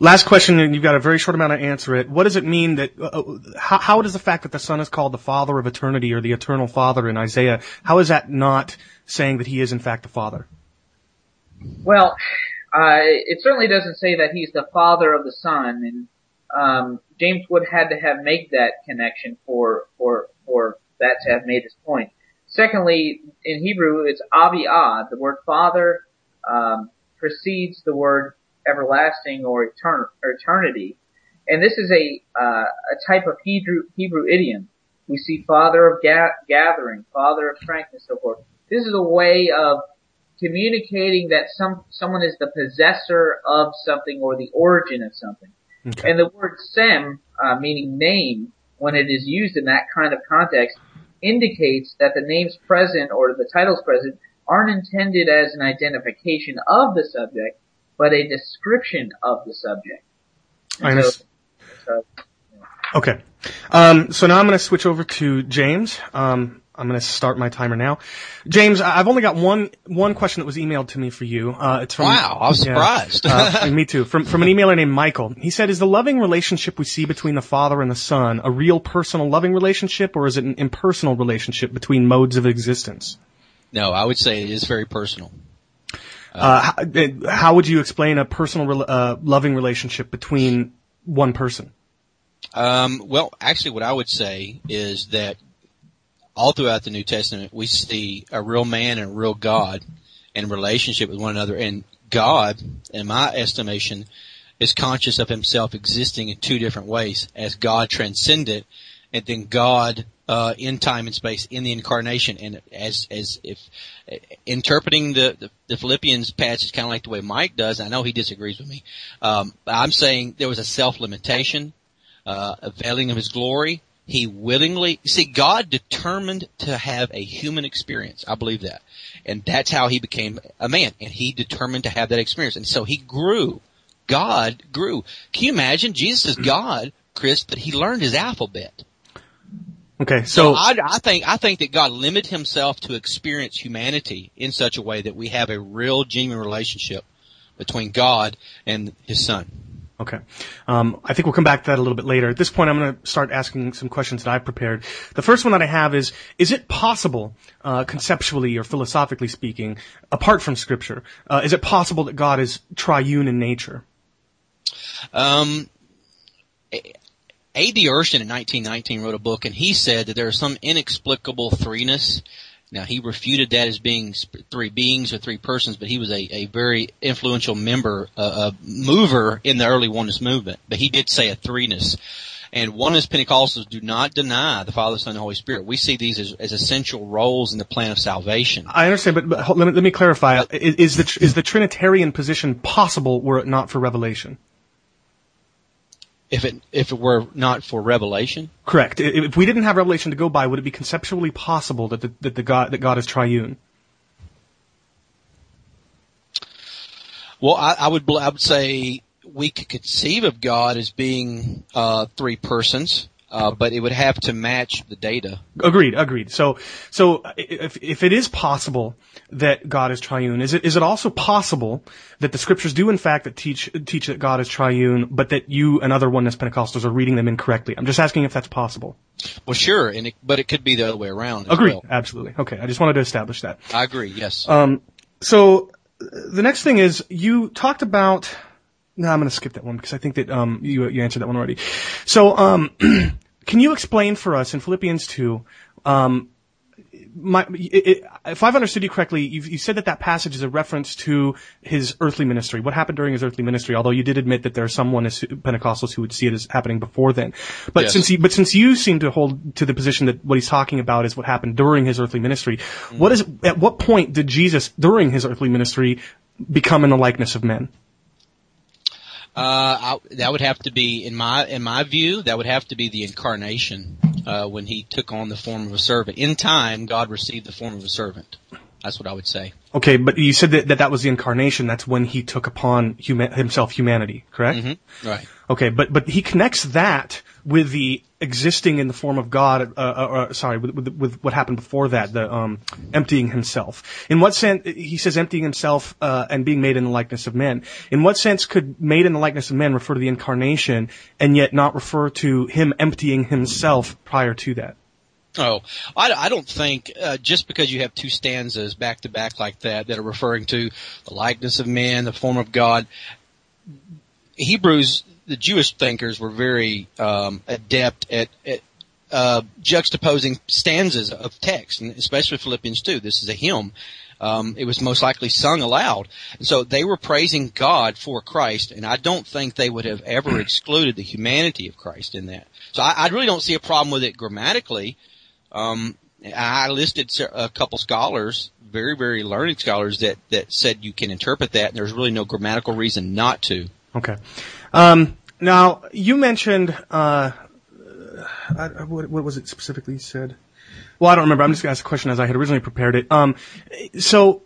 Last question, and you've got a very short amount to answer it. What does it mean that, uh, uh, how, how does the fact that the Son is called the Father of eternity or the eternal Father in Isaiah, how is that not saying that he is in fact the Father? Well, uh, it certainly doesn't say that he's the Father of the Son, and um, James Wood had to have made that connection for for for that to have made his point. Secondly, in Hebrew, it's aviyad. The word father um, precedes the word everlasting or etern- or eternity, and this is a uh, a type of Hebrew Hebrew idiom. We see father of ga- gathering, father of strength, and so forth. This is a way of communicating that some someone is the possessor of something or the origin of something. Okay. And the word sem, uh, meaning name, when it is used in that kind of context, indicates that the names present or the titles present aren't intended as an identification of the subject, but a description of the subject. I understand. So, so, yeah. Okay. Um, so now I'm going to switch over to James. Um, I'm going to start my timer now. James, I've only got one one question that was emailed to me for you. Uh, it's from wow, I was yeah, surprised. uh, <laughs> me too. From from an emailer named Michael. He said, "Is the loving relationship we see between the father and the son a real personal loving relationship, or is it an impersonal relationship between modes of existence?" No, I would say it is very personal. Uh, how, how would you explain a personal, uh, loving relationship between one person? Um, well, actually, what I would say is that all throughout the New Testament, we see a real man and a real God in relationship with one another. And God, in my estimation, is conscious of himself existing in two different ways as God transcendent and then God uh, in time and space in the incarnation and as as if uh, interpreting the, the, the Philippians passage kind of like the way Mike does I know he disagrees with me um, but I'm saying there was a self limitation uh, a veiling of his glory he willingly see God determined to have a human experience I believe that and that's how he became a man and he determined to have that experience and so he grew God grew. Can you imagine? Jesus is God, Chris, but he learned his alphabet. Okay, so, So I, I think I think that God limited himself to experience humanity in such a way that we have a real, genuine relationship between God and His Son. Okay. Um, I think we'll come back to that a little bit later. At this point, I'm going to start asking some questions that I've prepared. The first one that I have is, is it possible, uh, conceptually or philosophically speaking, apart from Scripture, uh, is it possible that God is triune in nature? Um, A.D. Urshan in 1919 wrote a book, and he said that there is some inexplicable threeness. Now he refuted that as being three beings or three persons, but he was a, a very influential member, uh, a mover in the early oneness movement. But he did say a threeness. And oneness Pentecostals do not deny the Father, Son, and Holy Spirit. We see these as, as essential roles in the plan of salvation. I understand, but, but let, me, let me clarify. Is, is the is the Trinitarian position possible were it not for revelation? If it if it were not for revelation, Correct. If we didn't have revelation to go by, would it be conceptually possible that the, that the God that God is triune? Well, I, I would I would say we could conceive of God as being uh, three persons, uh, but it would have to match the data. Agreed. Agreed. So, so if if it is possible that God is triune, is it is it also possible that the scriptures do in fact that teach teach that God is triune, but that you and other oneness Pentecostals are reading them incorrectly? I'm just asking if that's possible. Well, sure, and it, but it could be the other way around. Agreed. well. Absolutely. Okay. I just wanted to establish that. I agree. Yes. Um, so uh, the next thing is you talked about. No, I'm going to skip that one because I think that um, you you answered that one already. So um, <clears throat> can you explain for us in Philippians two? Um, my, it, it, if I've understood you correctly, you've, you said that that passage is a reference to his earthly ministry. What happened during his earthly ministry? Although you did admit that there are some oneness Pentecostals who would see it as happening before then. But Yes. since you, but since you seem to hold to the position that what he's talking about is what happened during his earthly ministry, what is at what point did Jesus during his earthly ministry become in the likeness of men? Uh, I, that would have to be in my in my view. That would have to be the incarnation uh, when he took on the form of a servant. In time, God received the form of a servant. That's what I would say. Okay, but you said that that, that was the incarnation. That's when he took upon huma- himself humanity, correct? Mm-hmm. Right. Okay, but but he connects that with the existing in the form of God. Uh, uh, uh, sorry, with, with with what happened before that, the um, emptying himself. In what sense he says emptying himself uh, and being made in the likeness of men? In what sense could made in the likeness of men refer to the incarnation and yet not refer to him emptying himself prior to that? Oh, I, I don't think uh, just because you have two stanzas back to back like that that are referring to the likeness of man, the form of God. Hebrews, the Jewish thinkers were very um, adept at, at uh, juxtaposing stanzas of text, and especially Philippians two. This is a hymn. Um, it was most likely sung aloud, and so they were praising God for Christ, and I don't think they would have ever <clears throat> excluded the humanity of Christ in that. So I, I really don't see a problem with it grammatically. Um, I listed a couple scholars, very, very learned scholars that, that said you can interpret that and there's really no grammatical reason not to. Okay. Um, now you mentioned uh, I, what, what was it specifically you said? Well, I don't remember. I'm just going to ask a question as I had originally prepared it. Um, so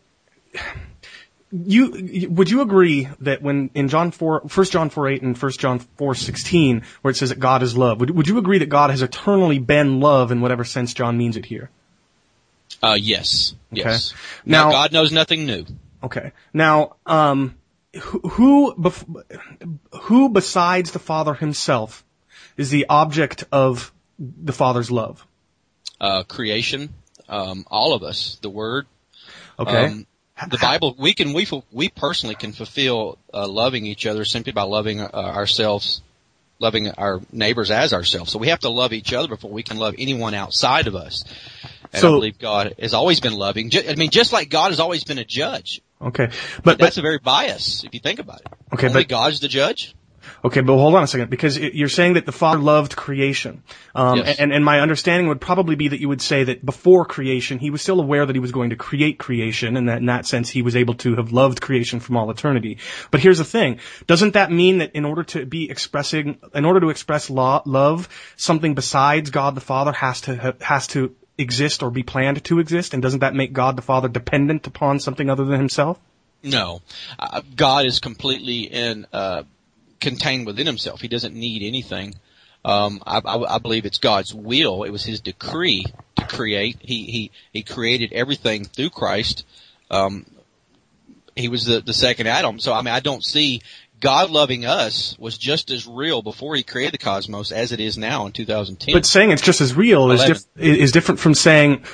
you would you agree that when in John four, First John four eight and First John four sixteen, where it says that God is love, would would you agree that God has eternally been love in whatever sense John means it here? Uh, yes. Yes. Now- Now, God knows nothing new. Okay. Now, um, who who, besides the Father himself is the object of the Father's love? Uh, creation, um, all of us, the Word, Okay. um, The Bible, we can, we, we personally can fulfill uh, loving each other simply by loving uh, ourselves, loving our neighbors as ourselves. So we have to love each other before we can love anyone outside of us. And So- I believe God has always been loving. I mean, just like God has always been a judge. Okay, But but that's but a very bias if you think about it. Okay, Only but- God's the judge. okay, but hold on a second because you're saying that the Father loved creation, um, Yes. and and my understanding would probably be that you would say that before creation he was still aware that he was going to create creation, and that in that sense he was able to have loved creation from all eternity. But here's the thing: doesn't that mean that in order to be expressing, in order to express law, love, something besides God the Father has to ha- has to exist or be planned to exist, and doesn't that make God the Father dependent upon something other than himself? No, uh, God is completely in uh, contained within Himself. He doesn't need anything. Um, I, I, I believe it's God's will. It was His decree to create. He He He created everything through Christ. Um, he was the the second Adam. So I mean, I don't see God loving us was just as real before He created the cosmos as it is now in 2010. But saying it's just as real is, is different from saying,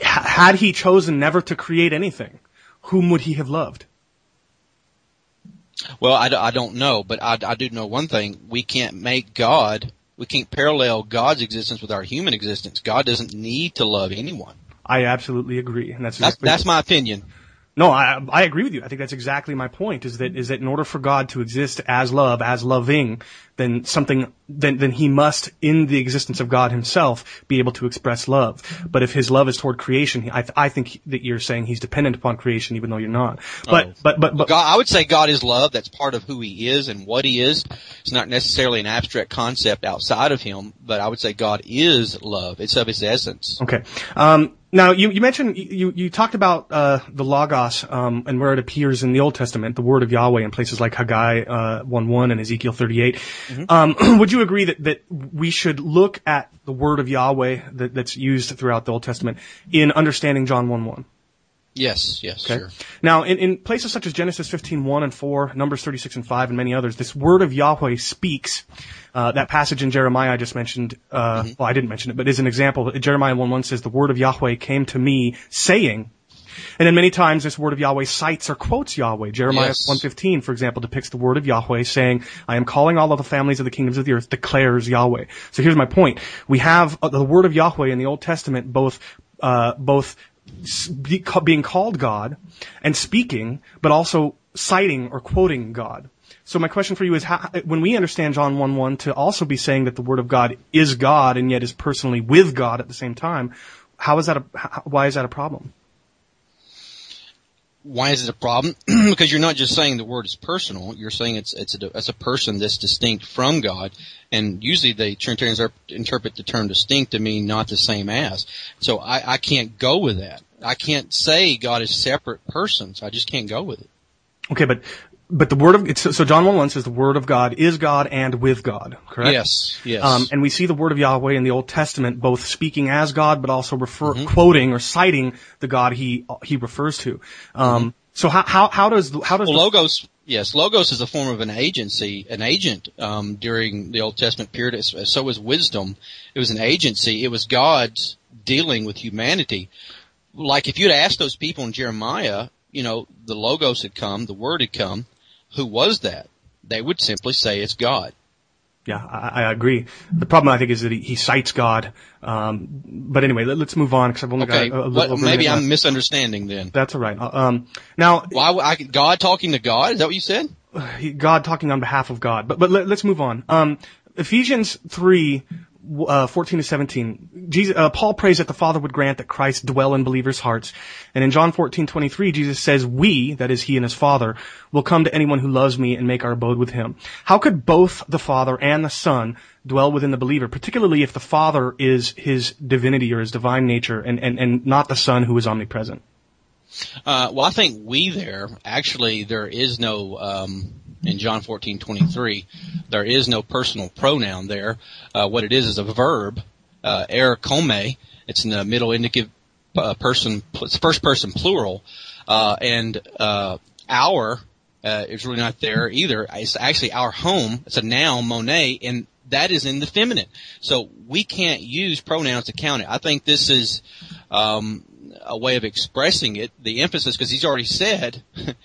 had he chosen never to create anything, whom would he have loved? Well, I don't know, but I, I do know one thing. We can't make God, we can't parallel God's existence with our human existence. God doesn't need to love anyone. I absolutely agree, and that's That's, exactly- that's my opinion. No, I I agree with you. I think that's exactly my point. Is that is that in order for God to exist as love, as loving, then something then then he must, in the existence of God Himself, be able to express love. But if His love is toward creation, I I think that you're saying He's dependent upon creation, even though you're not. But Oh. but but but God, I would say God is love. That's part of who He is and what He is. It's not necessarily an abstract concept outside of Him, but I would say God is love. It's of His essence. Okay. Um, now you, you mentioned you, you talked about uh, the logos um, and where it appears in the Old Testament, the word of Yahweh in places like Haggai uh, one one and Ezekiel thirty Um, <clears throat> would you agree that that we should look at the word of Yahweh that, that's used throughout the Old Testament in understanding John one one? Yes, yes, Okay. sure. Now, in, in places such as Genesis 15, 1 and 4, Numbers 36 and 5, and many others, this word of Yahweh speaks. Uh, that passage in Jeremiah I just mentioned, uh, well, I didn't mention it, but is an example. Jeremiah 1 1 says, The word of Yahweh came to me, saying, and then many times this word of Yahweh cites or quotes Yahweh. Jeremiah Yes. 115, for example, depicts the word of Yahweh saying, I am calling all of the families of the kingdoms of the earth, declares Yahweh. So here's my point. We have uh, the word of Yahweh in the Old Testament both, uh, both s- be, ca- being called God and speaking, but also citing or quoting God. So my question for you is, how, when we understand John 1 1 to also be saying that the Word of God is God and yet is personally with God at the same time, how is that a, why is that a problem? Why is it a problem? <clears throat> because you're not just saying the word is personal. You're saying it's it's a, it's a person that's distinct from God, and usually the Trinitarians are, interpret the term distinct to mean not the same as. So I, I can't go with that. I can't say God is separate persons. I just can't go with it. Okay, but but the word of it's, so John one one says the word of God is God and with God, correct? Yes, yes. Um, and we see the word of Yahweh in the Old Testament both speaking as God, but also refer Mm-hmm. quoting or citing the God he he refers to. Um, So how how how does how does Mm-hmm. Well, the, logos, yes, logos is a form of an agency, an agent um, during the Old Testament period. So was wisdom. It was an agency. It was God's dealing with humanity. Like if you'd asked those people in Jeremiah, you know, the logos had come, the word had come. Who was that? They would simply say it's God. yeah I, I agree. The problem I think is that he, he cites God. Um, but anyway, let, us move on because I've only Okay, got a, a little over maybe I'm left. misunderstanding then. That's all right. Uh, Um, now Why? I, God talking to God? Is that what you said? <sighs> God talking on behalf of God. But but let, us move on. Um, Ephesians three. Uh, 14 to 17, Jesus, uh, Paul prays that the Father would grant that Christ dwell in believers' hearts. And in John 14, 23, Jesus says, we, that is he and his Father, will come to anyone who loves me and make our abode with him. How could both the Father and the Son dwell within the believer, particularly if the Father is his divinity or his divine nature and, and, and not the Son who is omnipresent? Uh, well, I think we there actually there is no um, in John fourteen twenty three. There is no personal pronoun there. Uh, what it is is a verb, uh, er come. It's in the middle indicative uh, person, it's first person plural, uh, and uh, our uh, is really not there either. It's actually our home. It's a noun, Monet, and that is in the feminine. So we can't use pronouns to count it. I think this is um, a way of expressing it. The emphasis, because he's already said <laughs>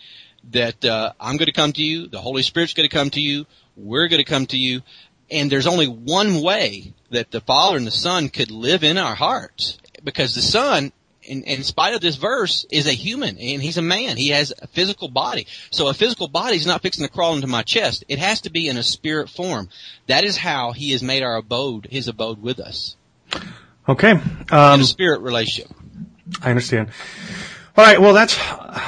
that uh, I'm going to come to you, the Holy Spirit's going to come to you, we're going to come to you, and there's only one way that the Father and the Son could live in our hearts, because the Son in, in spite of this verse, is a human and he's a man. He has a physical body. So a physical body is not fixing to crawl into my chest. It has to be in a spirit form. That is how he has made our abode, his abode with us. Okay. Um, in a spirit relationship. I understand. All right. Well, that's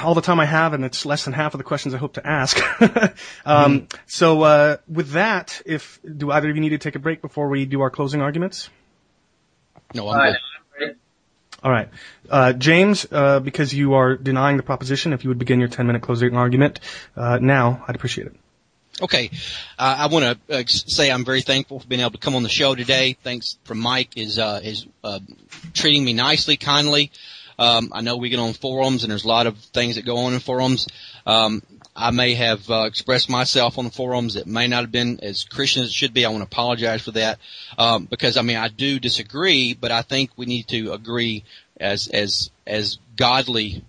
all the time I have, and it's less than half of the questions I hope to ask. <laughs> um, mm-hmm. So, uh, with that, if do either of you need to take a break before we do our closing arguments? No, I'm good. All right. Uh, James, uh, because you are denying the proposition, if you would begin your 10 minute closing argument uh, now, I'd appreciate it. Okay. Uh, I want to uh, say I'm very thankful for being able to come on the show today. Thanks from Mike is, uh, is, treating me nicely, kindly. Um, I know we get on forums and there's a lot of things that go on in forums. Um, I may have uh, expressed myself on the forums that may not have been as Christian as it should be. I want to apologize for that um, because I mean I do disagree, but I think we need to agree as as as godly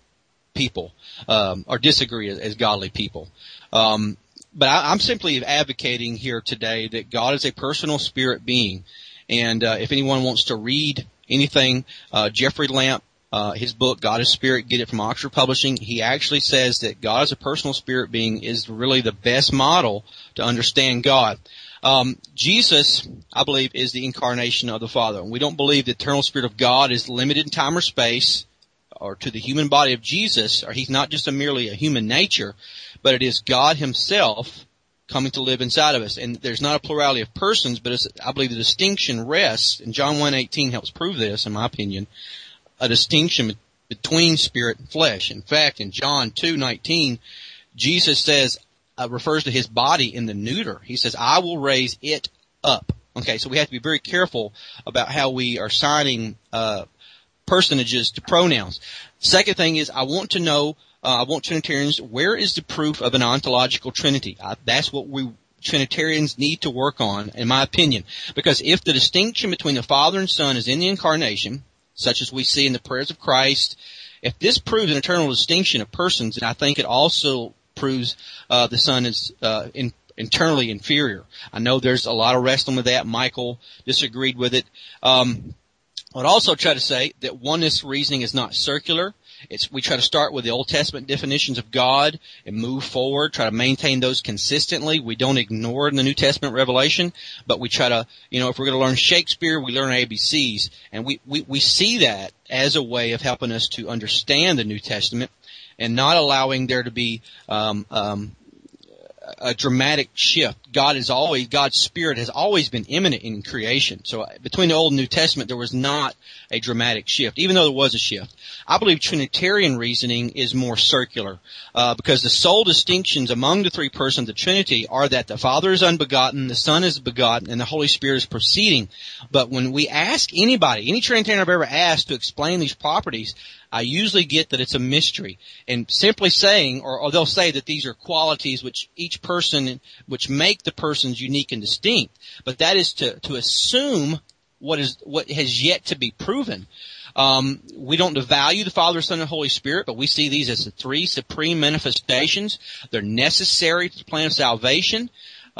people um, or disagree as, as godly people. Um, but I, I'm simply advocating here today that God is a personal spirit being, and uh, if anyone wants to read anything, uh, Geoffrey Lampe uh, his book, God is Spirit, get it from Oxford Publishing. He actually says that God as a personal spirit being is really the best model to understand God. Um, Jesus, I believe, is the incarnation of the Father. We don't believe the eternal spirit of God is limited in time or space or to the human body of Jesus, or he's not just a merely a human nature, but it is God himself coming to live inside of us. And there's not a plurality of persons, but I believe the distinction rests, and John 1.18 helps prove this, in my opinion, a distinction between spirit and flesh. In fact, in John 2:19, Jesus says uh, refers to his body in the neuter. He says, "I will raise it up." Okay, so we have to be very careful about how we are signing uh, personages to pronouns. Second thing is, I want to know, uh, I want Trinitarians, where is the proof of an ontological Trinity? That's what we Trinitarians need to work on, in my opinion, because if the distinction between the Father and Son is in the incarnation, such as we see in the prayers of Christ. If this proves an eternal distinction of persons, and I think it also proves uh, the Son is uh, in, internally inferior. I know there's a lot of wrestling with that. Michael disagreed with it. Um, I'd also try to say that oneness reasoning is not circular. It's, we try to start with the Old Testament definitions of God and move forward, try to maintain those consistently. We don't ignore the New Testament revelation, but we try to, you know, if we're going to learn Shakespeare, we learn ABCs. And we, we, we see that as a way of helping us to understand the New Testament and not allowing there to be um, um, a dramatic shift. God is always, God's spirit has always been immanent in creation. So uh, between the Old and New Testament, there was not a dramatic shift, even though there was a shift. I believe Trinitarian reasoning is more circular, uh, because the sole distinctions among the three persons of the Trinity are that the Father is unbegotten, the Son is begotten, and the Holy Spirit is proceeding. But when we ask anybody, any Trinitarian I've ever asked to explain these properties, I usually get that it's a mystery. And simply saying, or, or, they'll say that these are qualities which each person, which make the persons unique and distinct. But that is to, to assume what is, what has yet to be proven. Um, we don't devalue the Father, Son, and Holy Spirit, but we see these as the three supreme manifestations. They're necessary to the plan of salvation.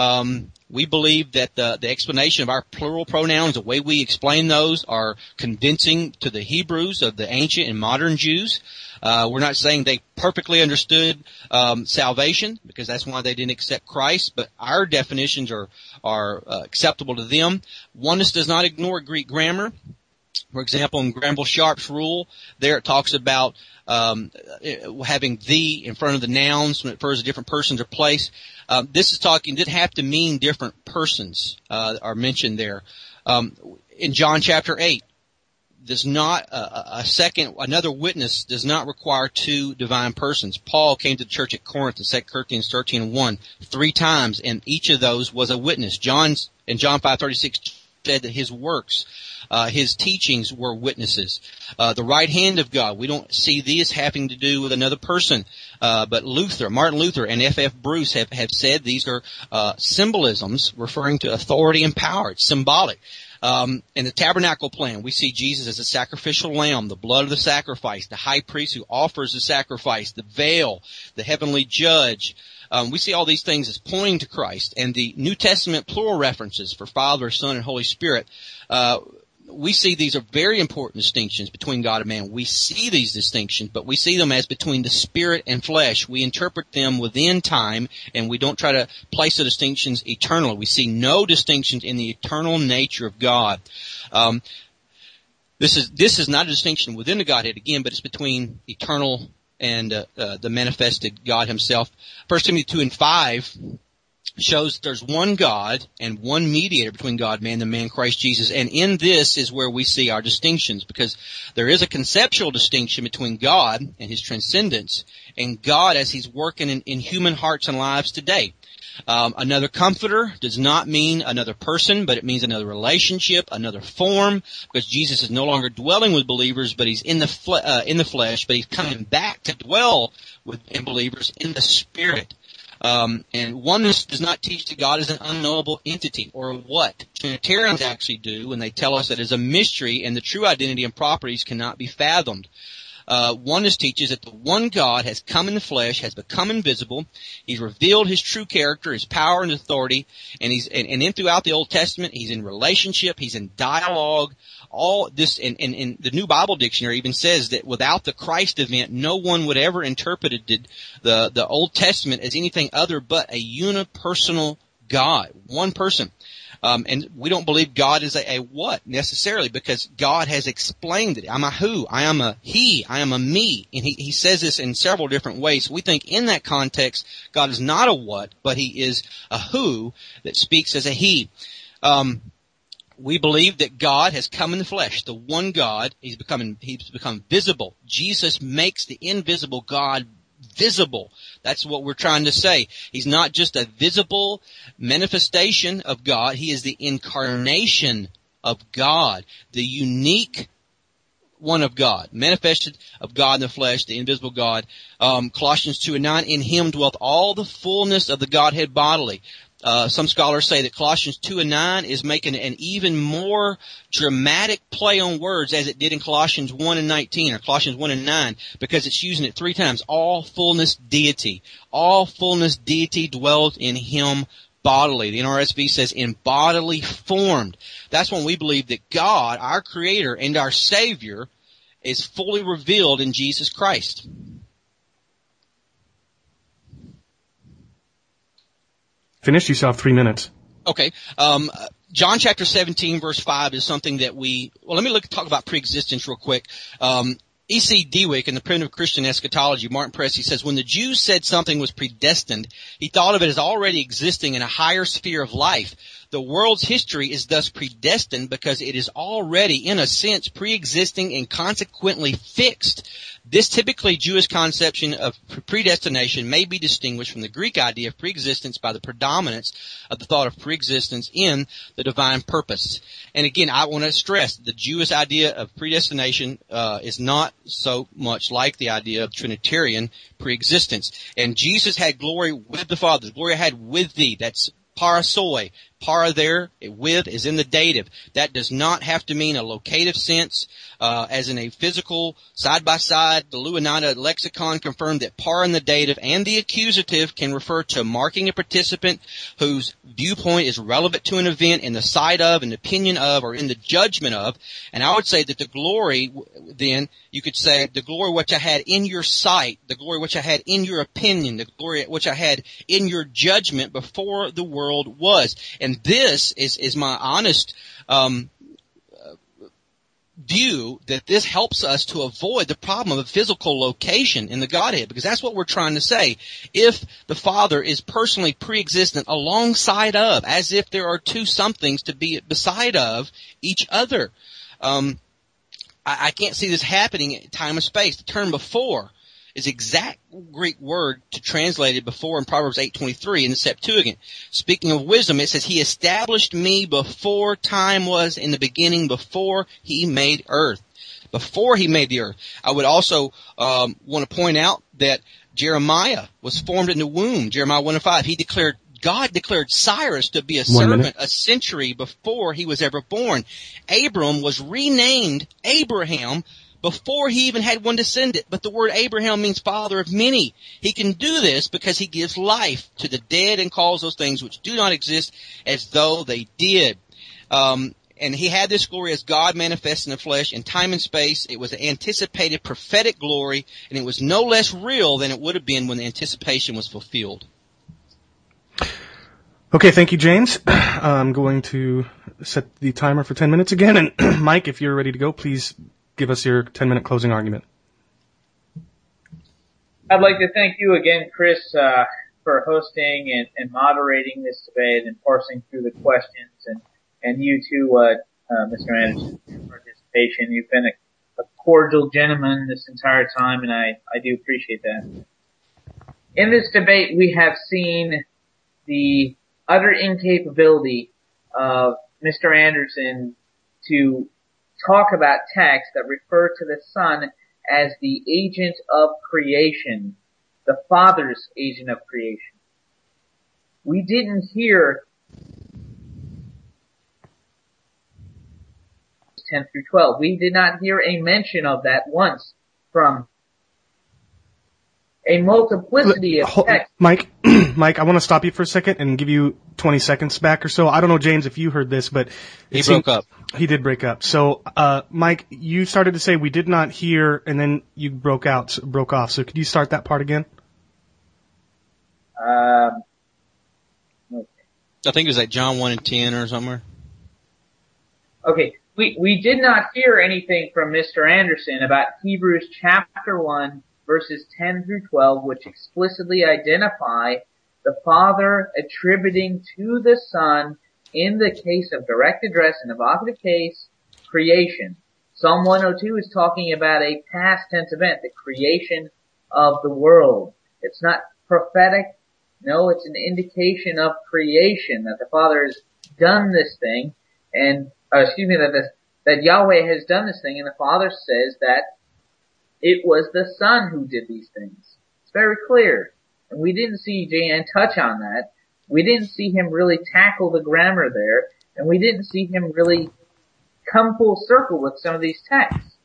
Um, we believe that the, the explanation of our plural pronouns, the way we explain those, are convincing to the Hebrews of the ancient and modern Jews. Uh, we're not saying they perfectly understood um, salvation because that's why they didn't accept Christ, but our definitions are are uh, acceptable to them. Oneness does not ignore Greek grammar. For example, in Granville Sharp's rule, there it talks about um, having the in front of the nouns when it refers to different persons or place. Um, this is talking did have to mean different persons uh, are mentioned there. Um, in John chapter eight, does not uh, a second another witness does not require two divine persons. Paul came to the church at Corinth in 2 Corinthians 13 and 1 three times, and each of those was a witness. John's in John 5:36 said that his works uh, his teachings were witnesses. Uh, the right hand of God, we don't see this having to do with another person, uh, but Luther, Martin Luther, and F. F. Bruce have, have said these are uh, symbolisms referring to authority and power. It's symbolic. Um, in the tabernacle plan, we see Jesus as a sacrificial lamb, the blood of the sacrifice, the high priest who offers the sacrifice, the veil, the heavenly judge. Um, we see all these things as pointing to Christ, and the New Testament plural references for Father, Son, and Holy Spirit. Uh, we see these are very important distinctions between God and man. We see these distinctions, but we see them as between the spirit and flesh. We interpret them within time, and we don't try to place the distinctions eternally. We see no distinctions in the eternal nature of God. Um, this is this is not a distinction within the Godhead again, but it's between eternal and uh, uh, the manifested God Himself. First Timothy two and five shows there's one God and one mediator between God, man, the man Christ Jesus. And in this is where we see our distinctions because there is a conceptual distinction between God and his transcendence and God as he's working in, in human hearts and lives today. Um, another comforter does not mean another person, but it means another relationship, another form, because Jesus is no longer dwelling with believers, but he's in the fle- uh, in the flesh, but he's coming back to dwell with believers in the spirit. Um, and oneness does not teach that God is an unknowable entity or what Trinitarians actually do when they tell us that it is a mystery and the true identity and properties cannot be fathomed. Uh, oneness teaches that the one God has come in the flesh, has become invisible. He's revealed his true character, his power and authority, and he's and, and then throughout the Old Testament, he's in relationship, he's in dialogue all this, and, and, and the New Bible Dictionary even says that without the Christ event, no one would ever interpreted the, the Old Testament as anything other but a unipersonal God, one person. Um, and we don't believe God is a, a, what necessarily because God has explained it. I'm a who. I am a he. I am a me. And he, he says this in several different ways. We think in that context, God is not a what, but he is a who that speaks as a he. Um, we believe that God has come in the flesh, the one God. He's becoming, he's become visible. Jesus makes the invisible God visible. That's what we're trying to say. He's not just a visible manifestation of God. He is the incarnation of God, the unique one of God, manifested of God in the flesh, the invisible God. Um, Colossians 2 and 9, in him dwelt all the fullness of the Godhead bodily. Uh, some scholars say that Colossians 2 and 9 is making an even more dramatic play on words as it did in Colossians 1 and 19 or Colossians 1 and 9 because it's using it three times. All fullness deity. All fullness deity dwells in him bodily. The NRSV says in bodily formed. That's when we believe that God, our creator and our savior, is fully revealed in Jesus Christ. Finish. You still have three minutes. Okay. Um, John chapter 17 verse 5 is something that we, well, let me look, talk about preexistence real quick. Um, E.C. Dewick in the Primitive Christian Eschatology, Martin Press, says, when the Jews said something was predestined, he thought of it as already existing in a higher sphere of life. The world's history is thus predestined because it is already, in a sense, pre-existing and consequently fixed. This typically Jewish conception of predestination may be distinguished from the Greek idea of preexistence by the predominance of the thought of preexistence in the divine purpose. And again, I want to stress the Jewish idea of predestination uh, is not so much like the idea of Trinitarian preexistence. And Jesus had glory with the Father. Glory I had with thee. That's parasoi. Para there, with is in the dative. That does not have to mean a locative sense, uh, as in a physical side by side. The Louw-Nida lexicon confirmed that para in the dative and the accusative can refer to marking a participant whose viewpoint is relevant to an event in the sight of, the opinion of, or in the judgment of. And I would say that the glory, then, you could say, the glory which I had in your sight, the glory which I had in your opinion, the glory which I had in your judgment before the world was. And this is, is my honest, um, view that this helps us to avoid the problem of a physical location in the Godhead, because that's what we're trying to say. If the Father is personally pre-existent alongside of, as if there are two somethings to be beside of each other, um, I, I can't see this happening in time and space. The term before is exact Greek word to translate it before in Proverbs 8:23 in the Septuagint. Speaking of wisdom, it says, "He established me before time was in the beginning, before He made earth." Before He made the earth. I would also um, want to point out that Jeremiah was formed in the womb. Jeremiah 1 and 5. He declared God declared Cyrus to be a One servant minute. a century before he was ever born. Abram was renamed Abraham before he even had one descendant, but the word Abraham means father of many. He can do this because he gives life to the dead and calls those things which do not exist as though they did. Um, and he had this glory as God manifest in the flesh in time and space. It was an anticipated prophetic glory, and it was no less real than it would have been when the anticipation was fulfilled. Okay, thank you, James. <clears throat> I'm going to set the timer for 10 minutes again. And <clears throat> Mike, if you're ready to go, please give us your 10 minute closing argument. I'd like to thank you again, Chris, uh, for hosting and, and moderating this debate and parsing through the questions, and and you too, uh, uh, Mr. Anderson, for your participation. You've been a, a cordial gentleman this entire time, and I I do appreciate that. In this debate, we have seen the utter incapability of Mr. Anderson to talk about texts that refer to the Son as the agent of creation, the Father's agent of creation. We didn't hear 10 through 12. We did not hear a mention of that once from a multiplicity of texts. Mike, Mike, I want to stop you for a second and give you 20 seconds back or so. I don't know, James, if you heard this, but He seemed- broke up. He did break up. So, uh, Mike, you started to say we did not hear, and then you broke out, broke off. So, could you start that part again? Um, I think it was like John 1 and 10 or somewhere. Okay, we, we did not hear anything from Mr. Anderson about Hebrews chapter 1 verses 10 through 12 which explicitly identify the Father attributing to the Son in the case of direct address and evocative case creation. Psalm 102 is talking about a past tense event, the creation of the world. It's not prophetic. No, it's an indication of creation that the Father has done this thing and uh, excuse me, that the, that Yahweh has done this thing, and the Father says that it was the Son who did these things. It's very clear, we didn't see JN touch on that. We didn't see him really tackle the grammar there, and we didn't see him really come full circle with some of these texts.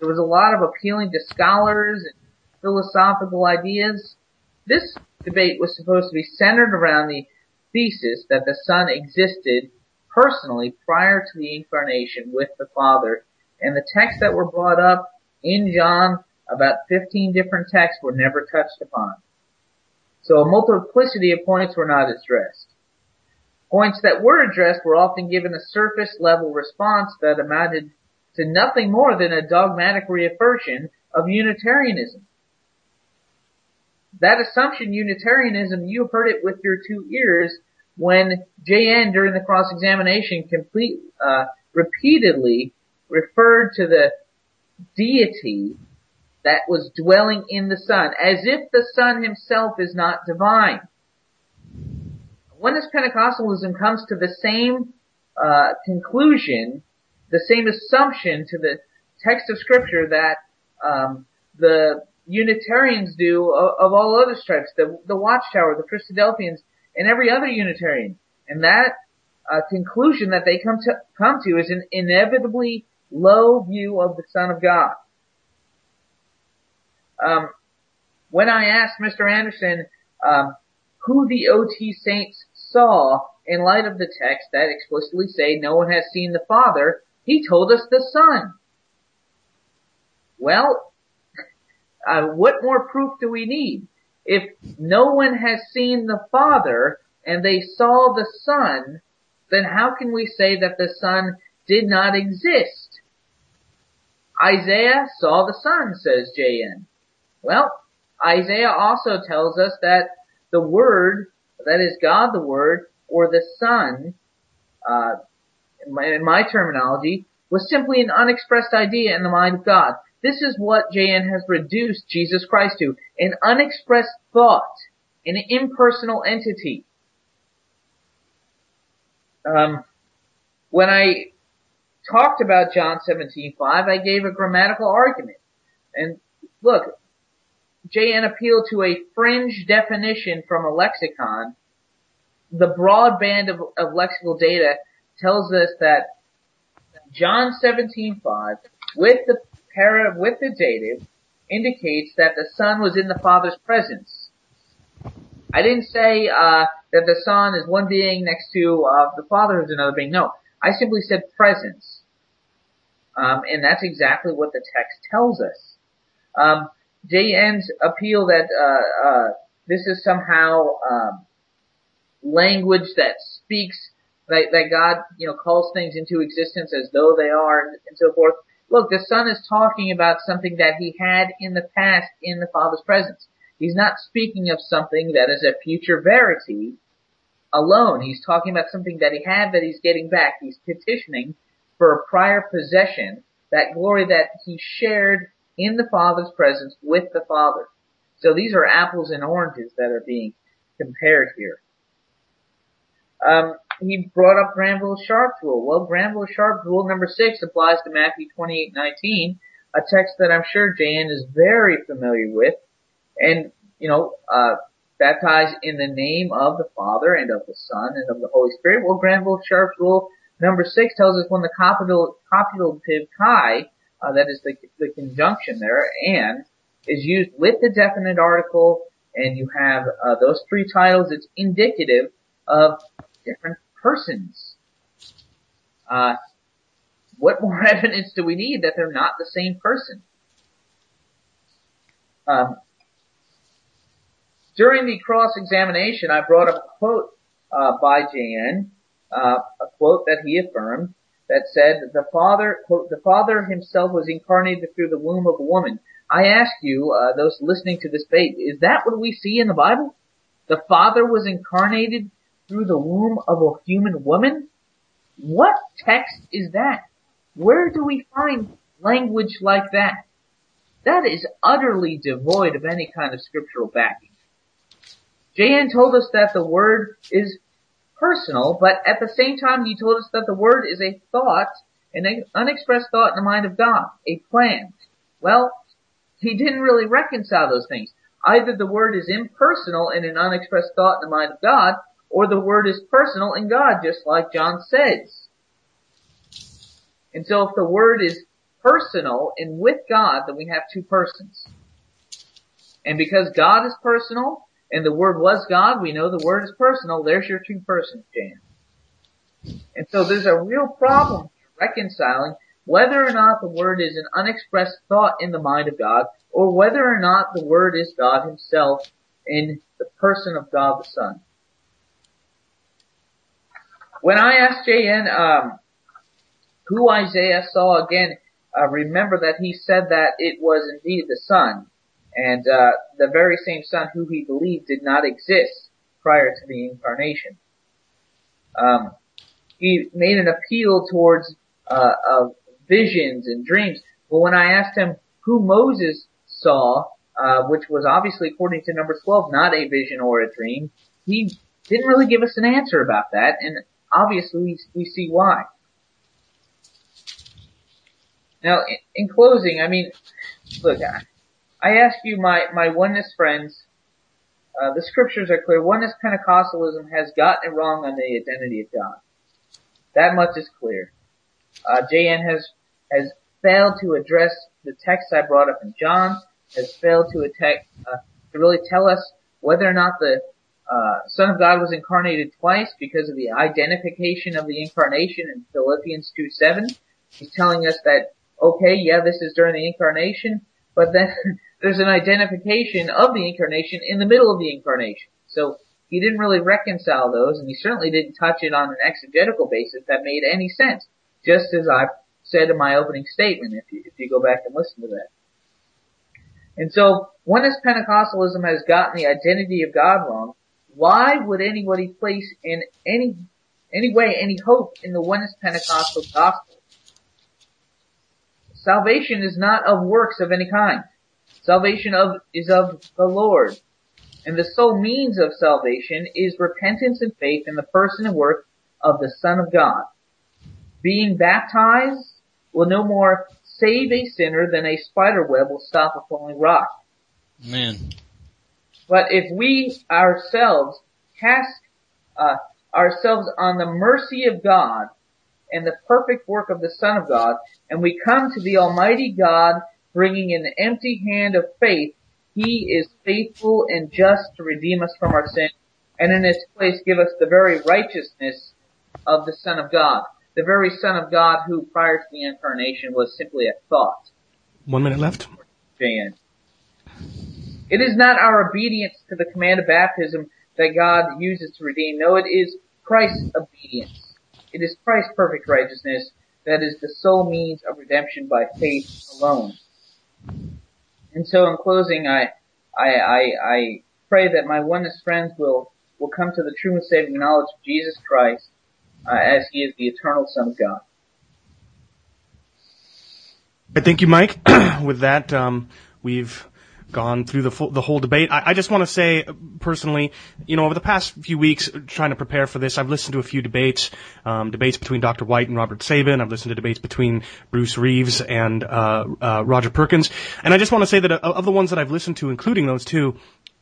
There was a lot of appealing to scholars and philosophical ideas. This debate was supposed to be centered around the thesis that the Son existed personally prior to the incarnation with the Father. And the texts that were brought up in John, about 15 different texts were never touched upon. So a multiplicity of points were not addressed. Points that were addressed were often given a surface level response that amounted to nothing more than a dogmatic reassertion of Unitarianism. That assumption, Unitarianism, you heard it with your two ears when JN during the cross-examination complete, uh, repeatedly referred to the deity that was dwelling in the Son, as if the Son himself is not divine. When this Pentecostalism comes to the same uh, conclusion, the same assumption to the text of Scripture that um, the Unitarians do of, of all other stripes, the, the Watchtower, the Christadelphians, and every other Unitarian. And that uh, conclusion that they come to come to is an inevitably low view of the Son of God. Um, when I asked Mr. Anderson um, who the OT saints saw in light of the text that explicitly say no one has seen the Father, he told us the Son. Well, <laughs> uh, what more proof do we need? If no one has seen the Father and they saw the Son, then how can we say that the Son did not exist? Isaiah saw the Son, says JN. Well, Isaiah also tells us that the Word, that is God the Word, or the Son, uh, in my, in my terminology, was simply an unexpressed idea in the mind of God. This is what JN has reduced Jesus Christ to, an unexpressed thought, an impersonal entity. Um, when I talked about John 17:5, I gave a grammatical argument. And look, JN appealed to a fringe definition from a lexicon the broad band of, of lexical data tells us that John 17:5 with the para with the dative indicates that the Son was in the Father's presence. I didn't say uh, that the Son is one being next to uh, the Father who's another being. No, I simply said presence, um, and that's exactly what the text tells us. Um, JN's appeal that uh, uh, this is somehow um, language that speaks that, that God, you know, calls things into existence as though they are and, and so forth. Look, the Son is talking about something that he had in the past in the Father's presence. He's not speaking of something that is a future verity alone. He's talking about something that he had that he's getting back. He's petitioning for a prior possession, that glory that he shared in the Father's presence with the Father. So these are apples and oranges that are being compared here. Um, he brought up Granville Sharp's rule. Well, Granville Sharp's rule number six applies to Matthew 28:19, a text that I'm sure JN is very familiar with, and you know, uh, baptized in the name of the Father and of the Son and of the Holy Spirit. Well, Granville Sharp's rule number six tells us when the copulative, kai, uh, that is the, the conjunction there, and is used with the definite article, and you have uh, those three titles, it's indicative of different persons. Uh, what more <laughs> evidence do we need that they're not the same person? Um, during the cross-examination, I brought up a quote uh, by J.N., uh, a quote that he affirmed that said, "The Father, quote, the Father Himself was incarnated through the womb of a woman." I ask you, uh, those listening to this debate, is that what we see in the Bible? The Father was incarnated through the womb of a human woman? What text is that? Where do we find language like that? That is utterly devoid of any kind of scriptural backing. J.N. told us that the word is personal, but at the same time you told us that the word is a thought, an unexpressed thought in the mind of God, a plan. Well, he didn't really reconcile those things. Either the word is impersonal and an unexpressed thought in the mind of God, or the word is personal in God, just like John says. And so if the word is personal and with God, then we have two persons. And because God is personal and the word was God, we know the word is personal. There's your two persons, JN. And so there's a real problem reconciling whether or not the word is an unexpressed thought in the mind of God or whether or not the word is God himself in the person of God the Son. When I asked JN um, who Isaiah saw again, uh, remember that he said that it was indeed the Son, and uh, the very same Son who he believed did not exist prior to the incarnation. Um, he made an appeal towards uh, of visions and dreams. But when I asked him who Moses saw, uh, which was obviously according to number 12, not a vision or a dream, he didn't really give us an answer about that, and obviously we, we see why. Now, in, in closing, I mean, look, I, I ask you, my, my oneness friends, uh, the scriptures are clear. Oneness Pentecostalism has gotten it wrong on the identity of God. That much is clear. Uh, JN has, has failed to address the text I brought up in John, has failed to attack, uh, to really tell us whether or not the uh, Son of God was incarnated twice because of the identification of the incarnation in Philippians 2 7. He's telling us that, okay, yeah, this is during the incarnation, but then <laughs> there's an identification of the incarnation in the middle of the incarnation. So he didn't really reconcile those, and he certainly didn't touch it on an exegetical basis that made any sense. Just as I said in my opening statement, if you, if you go back and listen to that. And so, oneness Pentecostalism has gotten the identity of God wrong, why would anybody place in any any way any hope in the oneness Pentecostal gospel? Salvation is not of works of any kind. Salvation of is of the Lord. And the sole means of salvation is repentance and faith in the person and work of the Son of God. Being baptized will no more save a sinner than a spider web will stop a falling rock. Amen. But if we ourselves cast uh, ourselves on the mercy of God and the perfect work of the Son of God, and we come to the Almighty God bringing an empty hand of faith, He is faithful and just to redeem us from our sin, and in His place give us the very righteousness of the Son of God, the very Son of God who prior to the incarnation was simply a thought. One minute left. JN. It is not our obedience to the command of baptism that God uses to redeem. No, it is Christ's obedience. It is Christ's perfect righteousness that is the sole means of redemption by faith alone. And so in closing, I, I, I, I pray that my oneness friends will, will come to the true and saving knowledge of Jesus Christ uh, as He is the eternal Son of God. Thank you, Mike. <clears throat> With that, um, we've gone through the full, the whole debate. I, I just want to say personally, you know, over the past few weeks trying to prepare for this, I've listened to a few debates, um, debates between Dr. White and Robert Sabin. I've listened to debates between Bruce Reeves and uh, uh, Roger Perkins, and I just want to say that uh, of the ones that I've listened to, including those two,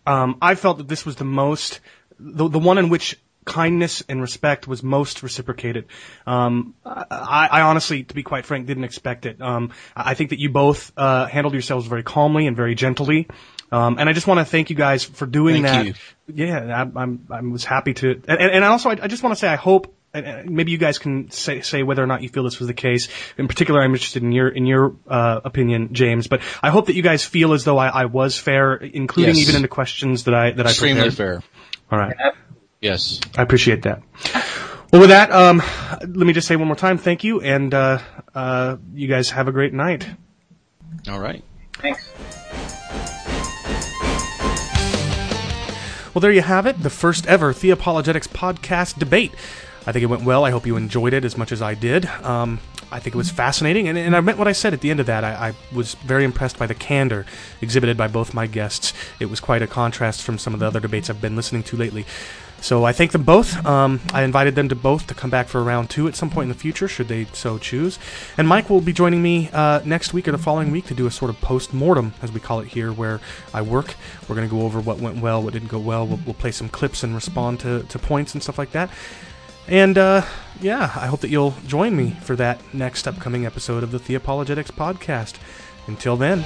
um, I felt that this was the most the, the one in which kindness and respect was most reciprocated. Um, I, I, honestly, to be quite frank, didn't expect it. Um, I think that you both uh, handled yourselves very calmly and very gently. Um, and I just want to thank you guys for doing thank that. You. Yeah, I, I'm, I was happy to, and, and also I, I just want to say I hope maybe you guys can say, say whether or not you feel this was the case. In particular, I'm interested in your in your uh, opinion, James. But I hope that you guys feel as though I, I was fair, including yes. even in the questions that I that Extremely I prepared. fair. All right. Yes. I appreciate that. Well, with that, um, let me just say one more time, thank you, and uh, uh, you guys have a great night. All right. Thanks. Well, there you have it, the first ever Theopologetics podcast debate. I think it went well. I hope you enjoyed it as much as I did. Um, I think it was fascinating, and, and, I meant what I said at the end of that. I, I, was very impressed by the candor exhibited by both my guests. It was quite a contrast from some of the other debates I've been listening to lately. So I thank them both. Um, I invited them to both to come back for round two at some point in the future, should they so choose. And Mike will be joining me uh, next week or the following week to do a sort of post mortem, as we call it here, where I work. We're going to go over what went well, what didn't go well. We'll, we'll play some clips and respond to, to points and stuff like that. And uh, yeah, I hope that you'll join me for that next upcoming episode of the Theopologetics podcast. Until then.